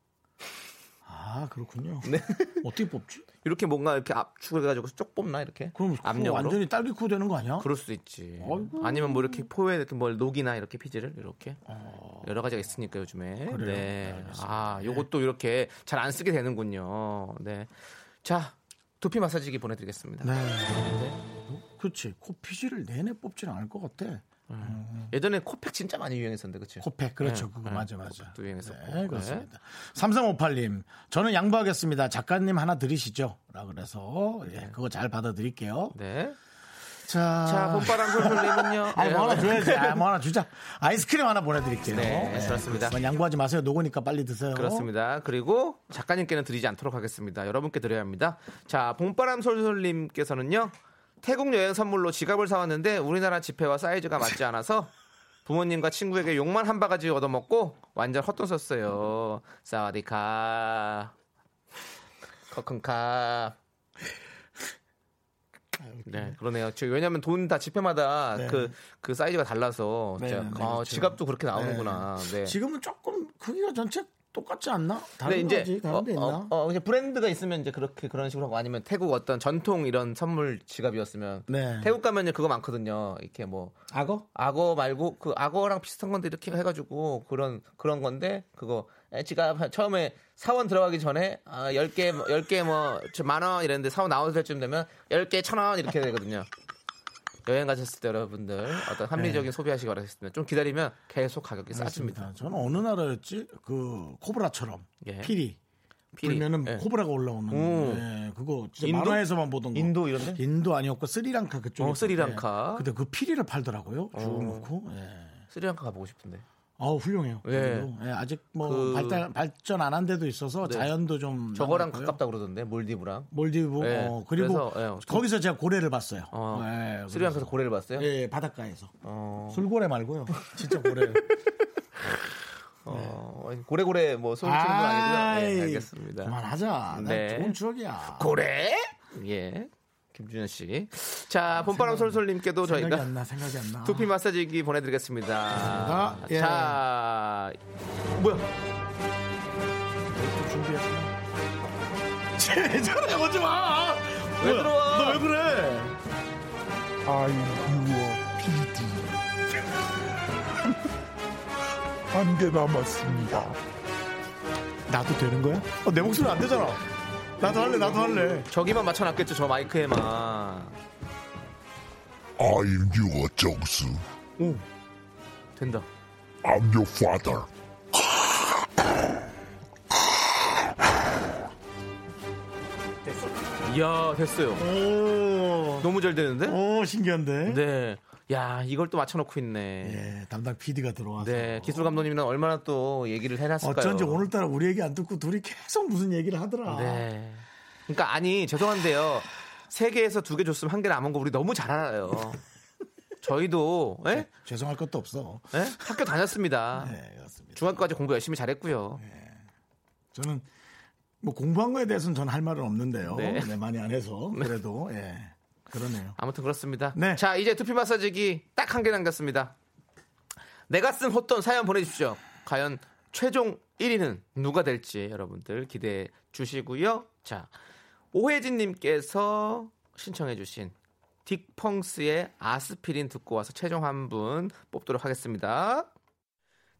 Speaker 1: 아 그렇군요.
Speaker 2: 네.
Speaker 1: 어떻게 뽑지?
Speaker 2: 이렇게 뭔가 이렇게 압축해가지고 쪽 뽑나 이렇게?
Speaker 1: 그럼
Speaker 2: 압력으로?
Speaker 1: 완전히 딸기 코 되는 거 아니야?
Speaker 2: 그럴 수도 있지.
Speaker 1: 아이고.
Speaker 2: 아니면 뭐 이렇게 코에 이렇게 뭘 녹이나 이렇게 피지를 이렇게 여러 가지가 있으니까 요즘에.
Speaker 1: 어. 그래요?
Speaker 2: 네.
Speaker 1: 알겠습니다.
Speaker 2: 아, 요것도 이렇게 잘 안 쓰게 되는군요. 네. 자, 두피 마사지기 보내드리겠습니다.
Speaker 1: 네. 그렇지. 코 피지를 내내 뽑지는 않을 것 같아.
Speaker 2: 예전에 코팩 진짜 많이 유행했었는데, 그치?
Speaker 1: 코팩 그렇죠.
Speaker 2: 네,
Speaker 1: 그거
Speaker 2: 네.
Speaker 1: 맞아 맞아.
Speaker 2: 그것도 유행했었고.
Speaker 1: 네, 그렇습니다. 3358님, 저는 양보하겠습니다. 작가님 하나 드리시죠. 라 그래서 예, 그거 잘 받아드릴게요.
Speaker 2: 네.
Speaker 1: 자,
Speaker 2: 자, 봄바람 솔솔님은요.
Speaker 1: 아니 뭐 하나 줘야지. 아, 뭐 하나 주자. 아이스크림 하나 보내드릴게요.
Speaker 2: 네, 그렇습니다.
Speaker 1: 그건 양보하지 마세요. 녹으니까 빨리 드세요.
Speaker 2: 그렇습니다. 그리고 작가님께는 드리지 않도록 하겠습니다. 여러분께 드려야 합니다. 자, 봄바람 솔솔님께서는요. 태국 여행 선물로 지갑을 사왔는데 우리나라 지폐와 사이즈가 맞지 않아서 부모님과 친구에게 욕만 한 바가지 얻어먹고 완전 헛돈 썼어요. 사와디카. 커큰카. 네, 그러네요. 저- 왜냐면 돈 다 지폐마다
Speaker 1: 네.
Speaker 2: 그, 그 사이즈가 달라서
Speaker 1: 네, 네,
Speaker 2: 아,
Speaker 1: 그렇죠.
Speaker 2: 지갑도 그렇게 나오는구나. 네.
Speaker 1: 지금은 조금 크기가 전체 똑같지 않나? 다른
Speaker 2: 이제
Speaker 1: 거지? 다른 데
Speaker 2: 어,
Speaker 1: 있나?
Speaker 2: 어, 어, 이제 브랜드가 있으면 이제 그렇게 그런 식으로 하고 아니면 태국 어떤 전통 이런 선물 지갑이었으면
Speaker 1: 네.
Speaker 2: 태국 가면은 그거 많거든요. 이렇게 뭐
Speaker 1: 악어?
Speaker 2: 악어 말고 그 악어랑 비슷한 건데 이렇게 해가지고 그런 그런 건데 그거 에, 지갑 처음에 사원 들어가기 전에 아, 10개 10개 뭐 만 원 이랬는데 사원 나올 때쯤 되면 10개 천 원 이렇게 되거든요. 여행 가셨을 때 여러분들 어떤 합리적인 소비하시기 바라겠습니다. 좀 기다리면 계속 가격이 싸집니다.
Speaker 1: 저는 어느 나라였지? 그 코브라처럼
Speaker 2: 예.
Speaker 1: 피리.
Speaker 2: 피리.
Speaker 1: 불면은
Speaker 2: 예.
Speaker 1: 코브라가 올라오는.
Speaker 2: 오.
Speaker 1: 예, 그거 진짜
Speaker 2: 인도?
Speaker 1: 만화에서만 보던 거.
Speaker 2: 인도 이런데?
Speaker 1: 인도 아니었고 스리랑카 그쪽에.
Speaker 2: 어, 스리랑카.
Speaker 1: 근데 그 피리를 팔더라고요. 쭉
Speaker 2: 어.
Speaker 1: 놓고. 예.
Speaker 2: 스리랑카 가보고 싶은데.
Speaker 1: 아우 훌륭해요.
Speaker 2: 예.
Speaker 1: 예, 아직 뭐
Speaker 2: 그-
Speaker 1: 발달 발전 안 한 데도 있어서
Speaker 2: 네.
Speaker 1: 자연도 좀
Speaker 2: 저거랑. 가깝다 그러던데 몰디브랑.
Speaker 1: 몰디브.
Speaker 2: 예.
Speaker 1: 어, 그리고
Speaker 2: 그래서, 예.
Speaker 1: 거기서 제가 고래를 봤어요.
Speaker 2: 어,
Speaker 1: 예,
Speaker 2: 스리랑카에서
Speaker 1: 그래서.
Speaker 2: 고래를 봤어요?
Speaker 1: 예, 예, 바닷가에서.
Speaker 2: 어,
Speaker 1: 술고래 말고요. 진짜 고래.
Speaker 2: 어, 고래고래 뭐 소리 치는 건 아니고요. 예,
Speaker 1: 아이,
Speaker 2: 알겠습니다.
Speaker 1: 그만하자.
Speaker 2: 네.
Speaker 1: 나 좋은 추억이야.
Speaker 2: 고래? 예. 김준현 씨. 자, 봄바람 솔솔님께도
Speaker 1: 생각이
Speaker 2: 저희가
Speaker 1: 안 나, 생각이 안 나.
Speaker 2: 두피 마사지기 보내드리겠습니다.
Speaker 1: 예.
Speaker 2: 자, 뭐야?
Speaker 1: 쟤 저래 오지 마.
Speaker 2: 왜
Speaker 1: 뭐야?
Speaker 2: 들어와?
Speaker 1: 너 왜 그래?
Speaker 9: 한개 남았습니다.
Speaker 1: 나도 되는 거야? 어, 내 목소리 안 되잖아. 나도 할래, 나도 할래.
Speaker 2: 저기만 맞춰놨겠죠, 저 마이크에만.
Speaker 9: I'm your 정수.
Speaker 2: 오, 된다.
Speaker 9: I'm your father.
Speaker 2: 이야, 됐어요.
Speaker 1: 오,
Speaker 2: 너무 잘 되는데?
Speaker 1: 오, 신기한데?
Speaker 2: 네. 야, 이걸 또 맞춰놓고 있네.
Speaker 1: 예, 담당 PD가 들어와서.
Speaker 2: 네, 기술 감독님은 얼마나 또 얘기를 해놨을까요?
Speaker 1: 어쩐지 오늘따라 우리 얘기 안 듣고 둘이 계속 무슨 얘기를 하더라.
Speaker 2: 네. 그러니까 아니 죄송한데요. 세 개에서 두 개 줬으면 한 개 남은 거 우리 너무 잘 알아요. 저희도 예?
Speaker 1: 죄송할 것도 없어.
Speaker 2: 예? 학교 다녔습니다.
Speaker 1: 네, 그렇습니다.
Speaker 2: 중학교까지 공부 열심히 잘했고요.
Speaker 1: 저는 뭐 공부한 거에 대해서는 전할 말은 없는데요.
Speaker 2: 네.
Speaker 1: 네, 많이 안 해서 그래도 예. 그러네요.
Speaker 2: 아무튼 그렇습니다.
Speaker 1: 네.
Speaker 2: 자, 이제 두피 마사지기 딱 한 개 남겼습니다. 내가 쓴 호돈 사연 보내주십시오. 과연 최종 1위는 누가 될지 여러분들 기대해 주시고요. 자, 오혜진님께서 신청해주신 딕펑스의 아스피린 듣고 와서 최종 한 분 뽑도록 하겠습니다.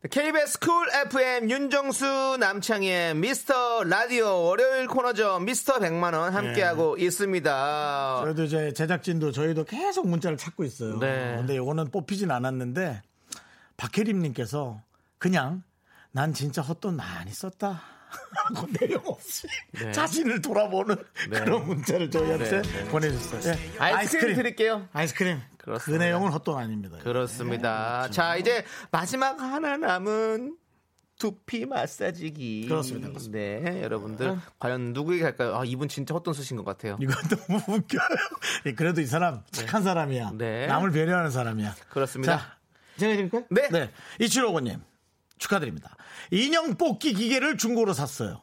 Speaker 2: 네, KBS 쿨 FM 윤정수 남창희의 미스터 라디오 월요일 코너죠. 미스터 100만원 함께하고 있습니다.
Speaker 1: 그래도 이제 제작진도 저희도 계속 문자를 찾고 있어요.
Speaker 2: 네.
Speaker 1: 근데 이거는 뽑히진 않았는데 박혜림님께서 그냥 난 진짜 헛돈 많이 썼다. 하고 내용 없이
Speaker 2: 네.
Speaker 1: 자신을 돌아보는
Speaker 2: 네.
Speaker 1: 그런 문자를 저희한테
Speaker 2: 네, 네.
Speaker 1: 보내주셨어요. 예.
Speaker 2: 아이스크림 드릴게요.
Speaker 1: 아이스크림. 그
Speaker 2: 그렇습니다.
Speaker 1: 내용은 헛돈 아닙니다.
Speaker 2: 그렇습니다. 자, 이제 마지막 하나 남은 두피 마사지기.
Speaker 1: 그렇습니다, 그렇습니다.
Speaker 2: 네, 여러분들 과연 누구에게 할까요? 아, 이분 진짜 헛돈 쓰신 것 같아요.
Speaker 1: 이건 너무 웃겨요. 예, 그래도 이 사람 착한 사람이야.
Speaker 2: 네.
Speaker 1: 남을 배려하는 사람이야.
Speaker 2: 그렇습니다.
Speaker 1: 자, 제가 해드릴까요?
Speaker 2: 네.
Speaker 1: 네. 이칠오고님 축하드립니다. 인형 뽑기 기계를 중고로 샀어요.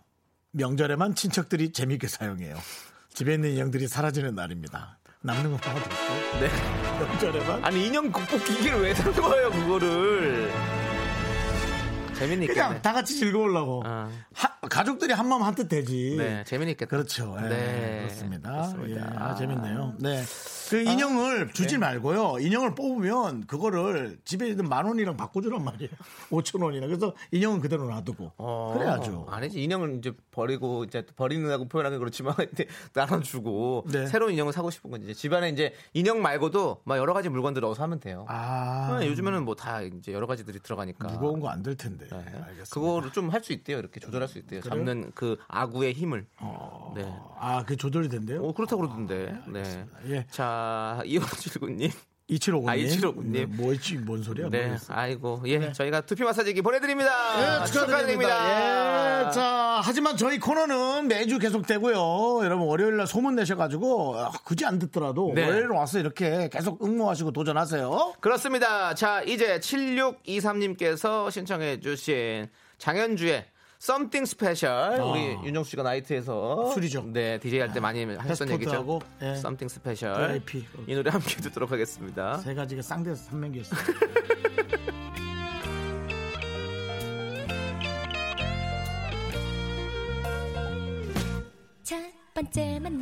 Speaker 1: 명절에만 친척들이 재밌게 사용해요. 집에 있는 인형들이 사라지는 날입니다. 남는 거 봐드릴게요.
Speaker 2: 네.
Speaker 1: 명절에만.
Speaker 2: 아니 인형 극복 기기를 왜 산 거예요, 그거를? 재밌니까.
Speaker 1: 그냥 다 같이 즐거우려고.
Speaker 2: 아.
Speaker 1: 하- 가족들이 한 마음 한뜻 되지.
Speaker 2: 네, 재밌니까.
Speaker 1: 그렇죠. 예,
Speaker 2: 네.
Speaker 1: 그렇습니다.
Speaker 2: 그렇습니다.
Speaker 1: 예, 아, 재밌네요. 네. 그 인형을 주지
Speaker 2: 네.
Speaker 1: 말고요. 인형을 뽑으면 그거를 집에 있는 만 원이랑 바꿔주란 말이에요. 5천 원이나. 그래서 인형은 그대로 놔두고.
Speaker 2: 어,
Speaker 1: 그래야죠.
Speaker 2: 아니지 인형을 이제 버리고 이제 버리는다고 표현하기 그렇지만 나눠주고
Speaker 1: 네.
Speaker 2: 새로운 인형을 사고 싶은 건지 집안에 이제 인형 말고도 막 여러 가지 물건들 넣어서 하면 돼요.
Speaker 1: 아.
Speaker 2: 네, 요즘에는 뭐 다 이제 여러 가지들이 들어가니까
Speaker 1: 무거운 거 안 될 텐데.
Speaker 2: 네.
Speaker 1: 알겠습니다.
Speaker 2: 그거를 좀 할 수 있대요. 이렇게 조절할 수 있대요. 잡는 그 아구의 힘을. 네.
Speaker 1: 아, 그게 조절이 된대요?
Speaker 2: 어, 그렇다고 그러던데. 네.
Speaker 1: 예.
Speaker 2: 자, 이호칠구님.
Speaker 1: 2759님.
Speaker 2: 아, 2759님.
Speaker 1: 네, 뭐지, 뭔 소리야?
Speaker 2: 네.
Speaker 1: 모르겠어.
Speaker 2: 아이고. 예. 저희가 두피 마사지기 보내드립니다.
Speaker 1: 네, 축하드립니다. 예, 자, 하지만 저희 코너는 매주 계속되고요. 여러분, 월요일 날 소문 내셔가지고, 아, 굳이 안 듣더라도,
Speaker 2: 네.
Speaker 1: 월요일 와서 이렇게 계속 응모하시고 도전하세요.
Speaker 2: 그렇습니다. 자, 이제 7623님께서 신청해주신 장현주의 Something Special. 우리 윤정수 씨가 나이트에서.
Speaker 1: 아. 술이죠.
Speaker 2: 네, DJ 할 때 많이 하셨던 얘기죠.
Speaker 1: 예.
Speaker 2: Something Special.
Speaker 1: VIP.
Speaker 2: 이 노래 함께 듣도록 하겠습니다.
Speaker 1: 세 가지가 쌍대에서 삼명기였어요.
Speaker 4: 첫 번째 만남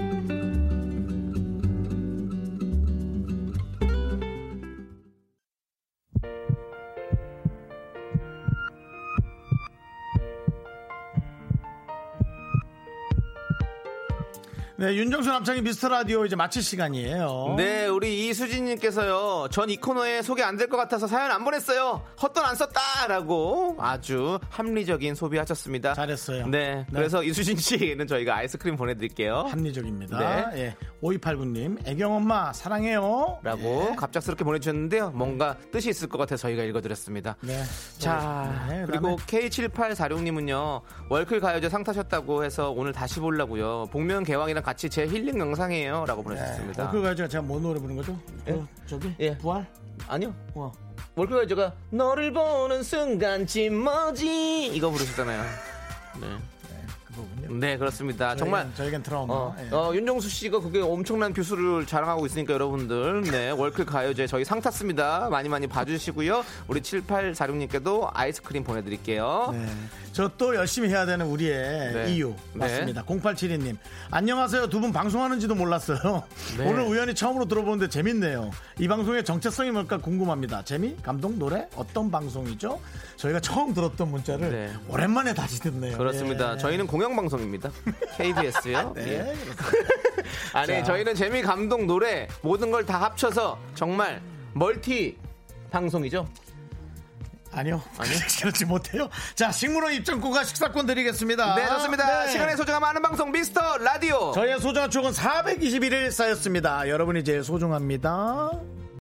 Speaker 1: 네, 윤정수 남창희 미스터 라디오 이제 마칠 시간이에요.
Speaker 2: 네, 우리 이수진님께서요. 전 이 코너에 소개 안 될 것 같아서 사연 안 보냈어요. 헛돈 안 썼다라고 아주 합리적인 소비하셨습니다.
Speaker 1: 잘했어요.
Speaker 2: 네, 그래서 이수진 씨는 저희가 아이스크림 보내드릴게요.
Speaker 1: 합리적입니다.
Speaker 2: 네.
Speaker 1: 예. 5289님, 애경 엄마, 사랑해요.
Speaker 2: 라고 갑작스럽게 보내주셨는데요. 뭔가 뜻이 있을 것 같아서 저희가 읽어드렸습니다.
Speaker 1: 네.
Speaker 2: 자,
Speaker 1: 네,
Speaker 2: 그리고
Speaker 1: 그다음에
Speaker 2: K7846님은요, 월클 가요제 상 타셨다고 해서 오늘 다시 보려고요. 복면가왕이랑 같이 제 힐링 영상이에요. 라고 보내주셨습니다.
Speaker 1: 네. 그 가지고 제가 뭔 노래 부른 거죠?
Speaker 2: 예?
Speaker 1: 그, 저기?
Speaker 2: 예.
Speaker 1: 부활?
Speaker 2: 아니요.
Speaker 1: 와.
Speaker 2: 월클 가요제가 너를 보는 순간 찜머지 이거 부르셨잖아요. 네.
Speaker 1: 그거군요.
Speaker 2: 네, 그렇습니다. 정말
Speaker 1: 저희겐, 저희겐 트라우마.
Speaker 2: 어,
Speaker 1: 예.
Speaker 2: 어, 윤정수 씨가 그게 엄청난 view수를 자랑하고 있으니까 여러분들, 네, 월클 가요제 저희 상 탔습니다. 많이 많이 봐주시고요. 우리 7846님께도 아이스크림 보내드릴게요.
Speaker 1: 네. 저 또 열심히 해야 되는 우리의
Speaker 2: 네.
Speaker 1: 이유
Speaker 2: 네.
Speaker 1: 맞습니다. 0872님 안녕하세요. 두 분 방송하는지도 몰랐어요.
Speaker 2: 네.
Speaker 1: 오늘 우연히 처음으로 들어보는데 재밌네요. 이 방송의 정체성이 뭘까 궁금합니다. 재미, 감동, 노래 어떤 방송이죠? 저희가 처음 들었던 문자를
Speaker 2: 네.
Speaker 1: 오랜만에 다시 듣네요.
Speaker 2: 그렇습니다.
Speaker 1: 예.
Speaker 2: 저희는 공영 방송이에요. 방송입니다. KBS요.
Speaker 1: 네,
Speaker 2: 예. 아니
Speaker 1: 자.
Speaker 2: 저희는 재미, 감동, 노래 모든 걸 다 합쳐서 정말 멀티 방송이죠.
Speaker 1: 아니요. 아니요. 그렇지 못해요. 자, 식물원 입장권과 식사권 드리겠습니다.
Speaker 2: 네 좋습니다.
Speaker 1: 네.
Speaker 2: 시간의 소중함 아는 방송 미스터 라디오.
Speaker 1: 저희의 소중한 추억은 421일 쌓였습니다. 여러분이 제일 소중합니다.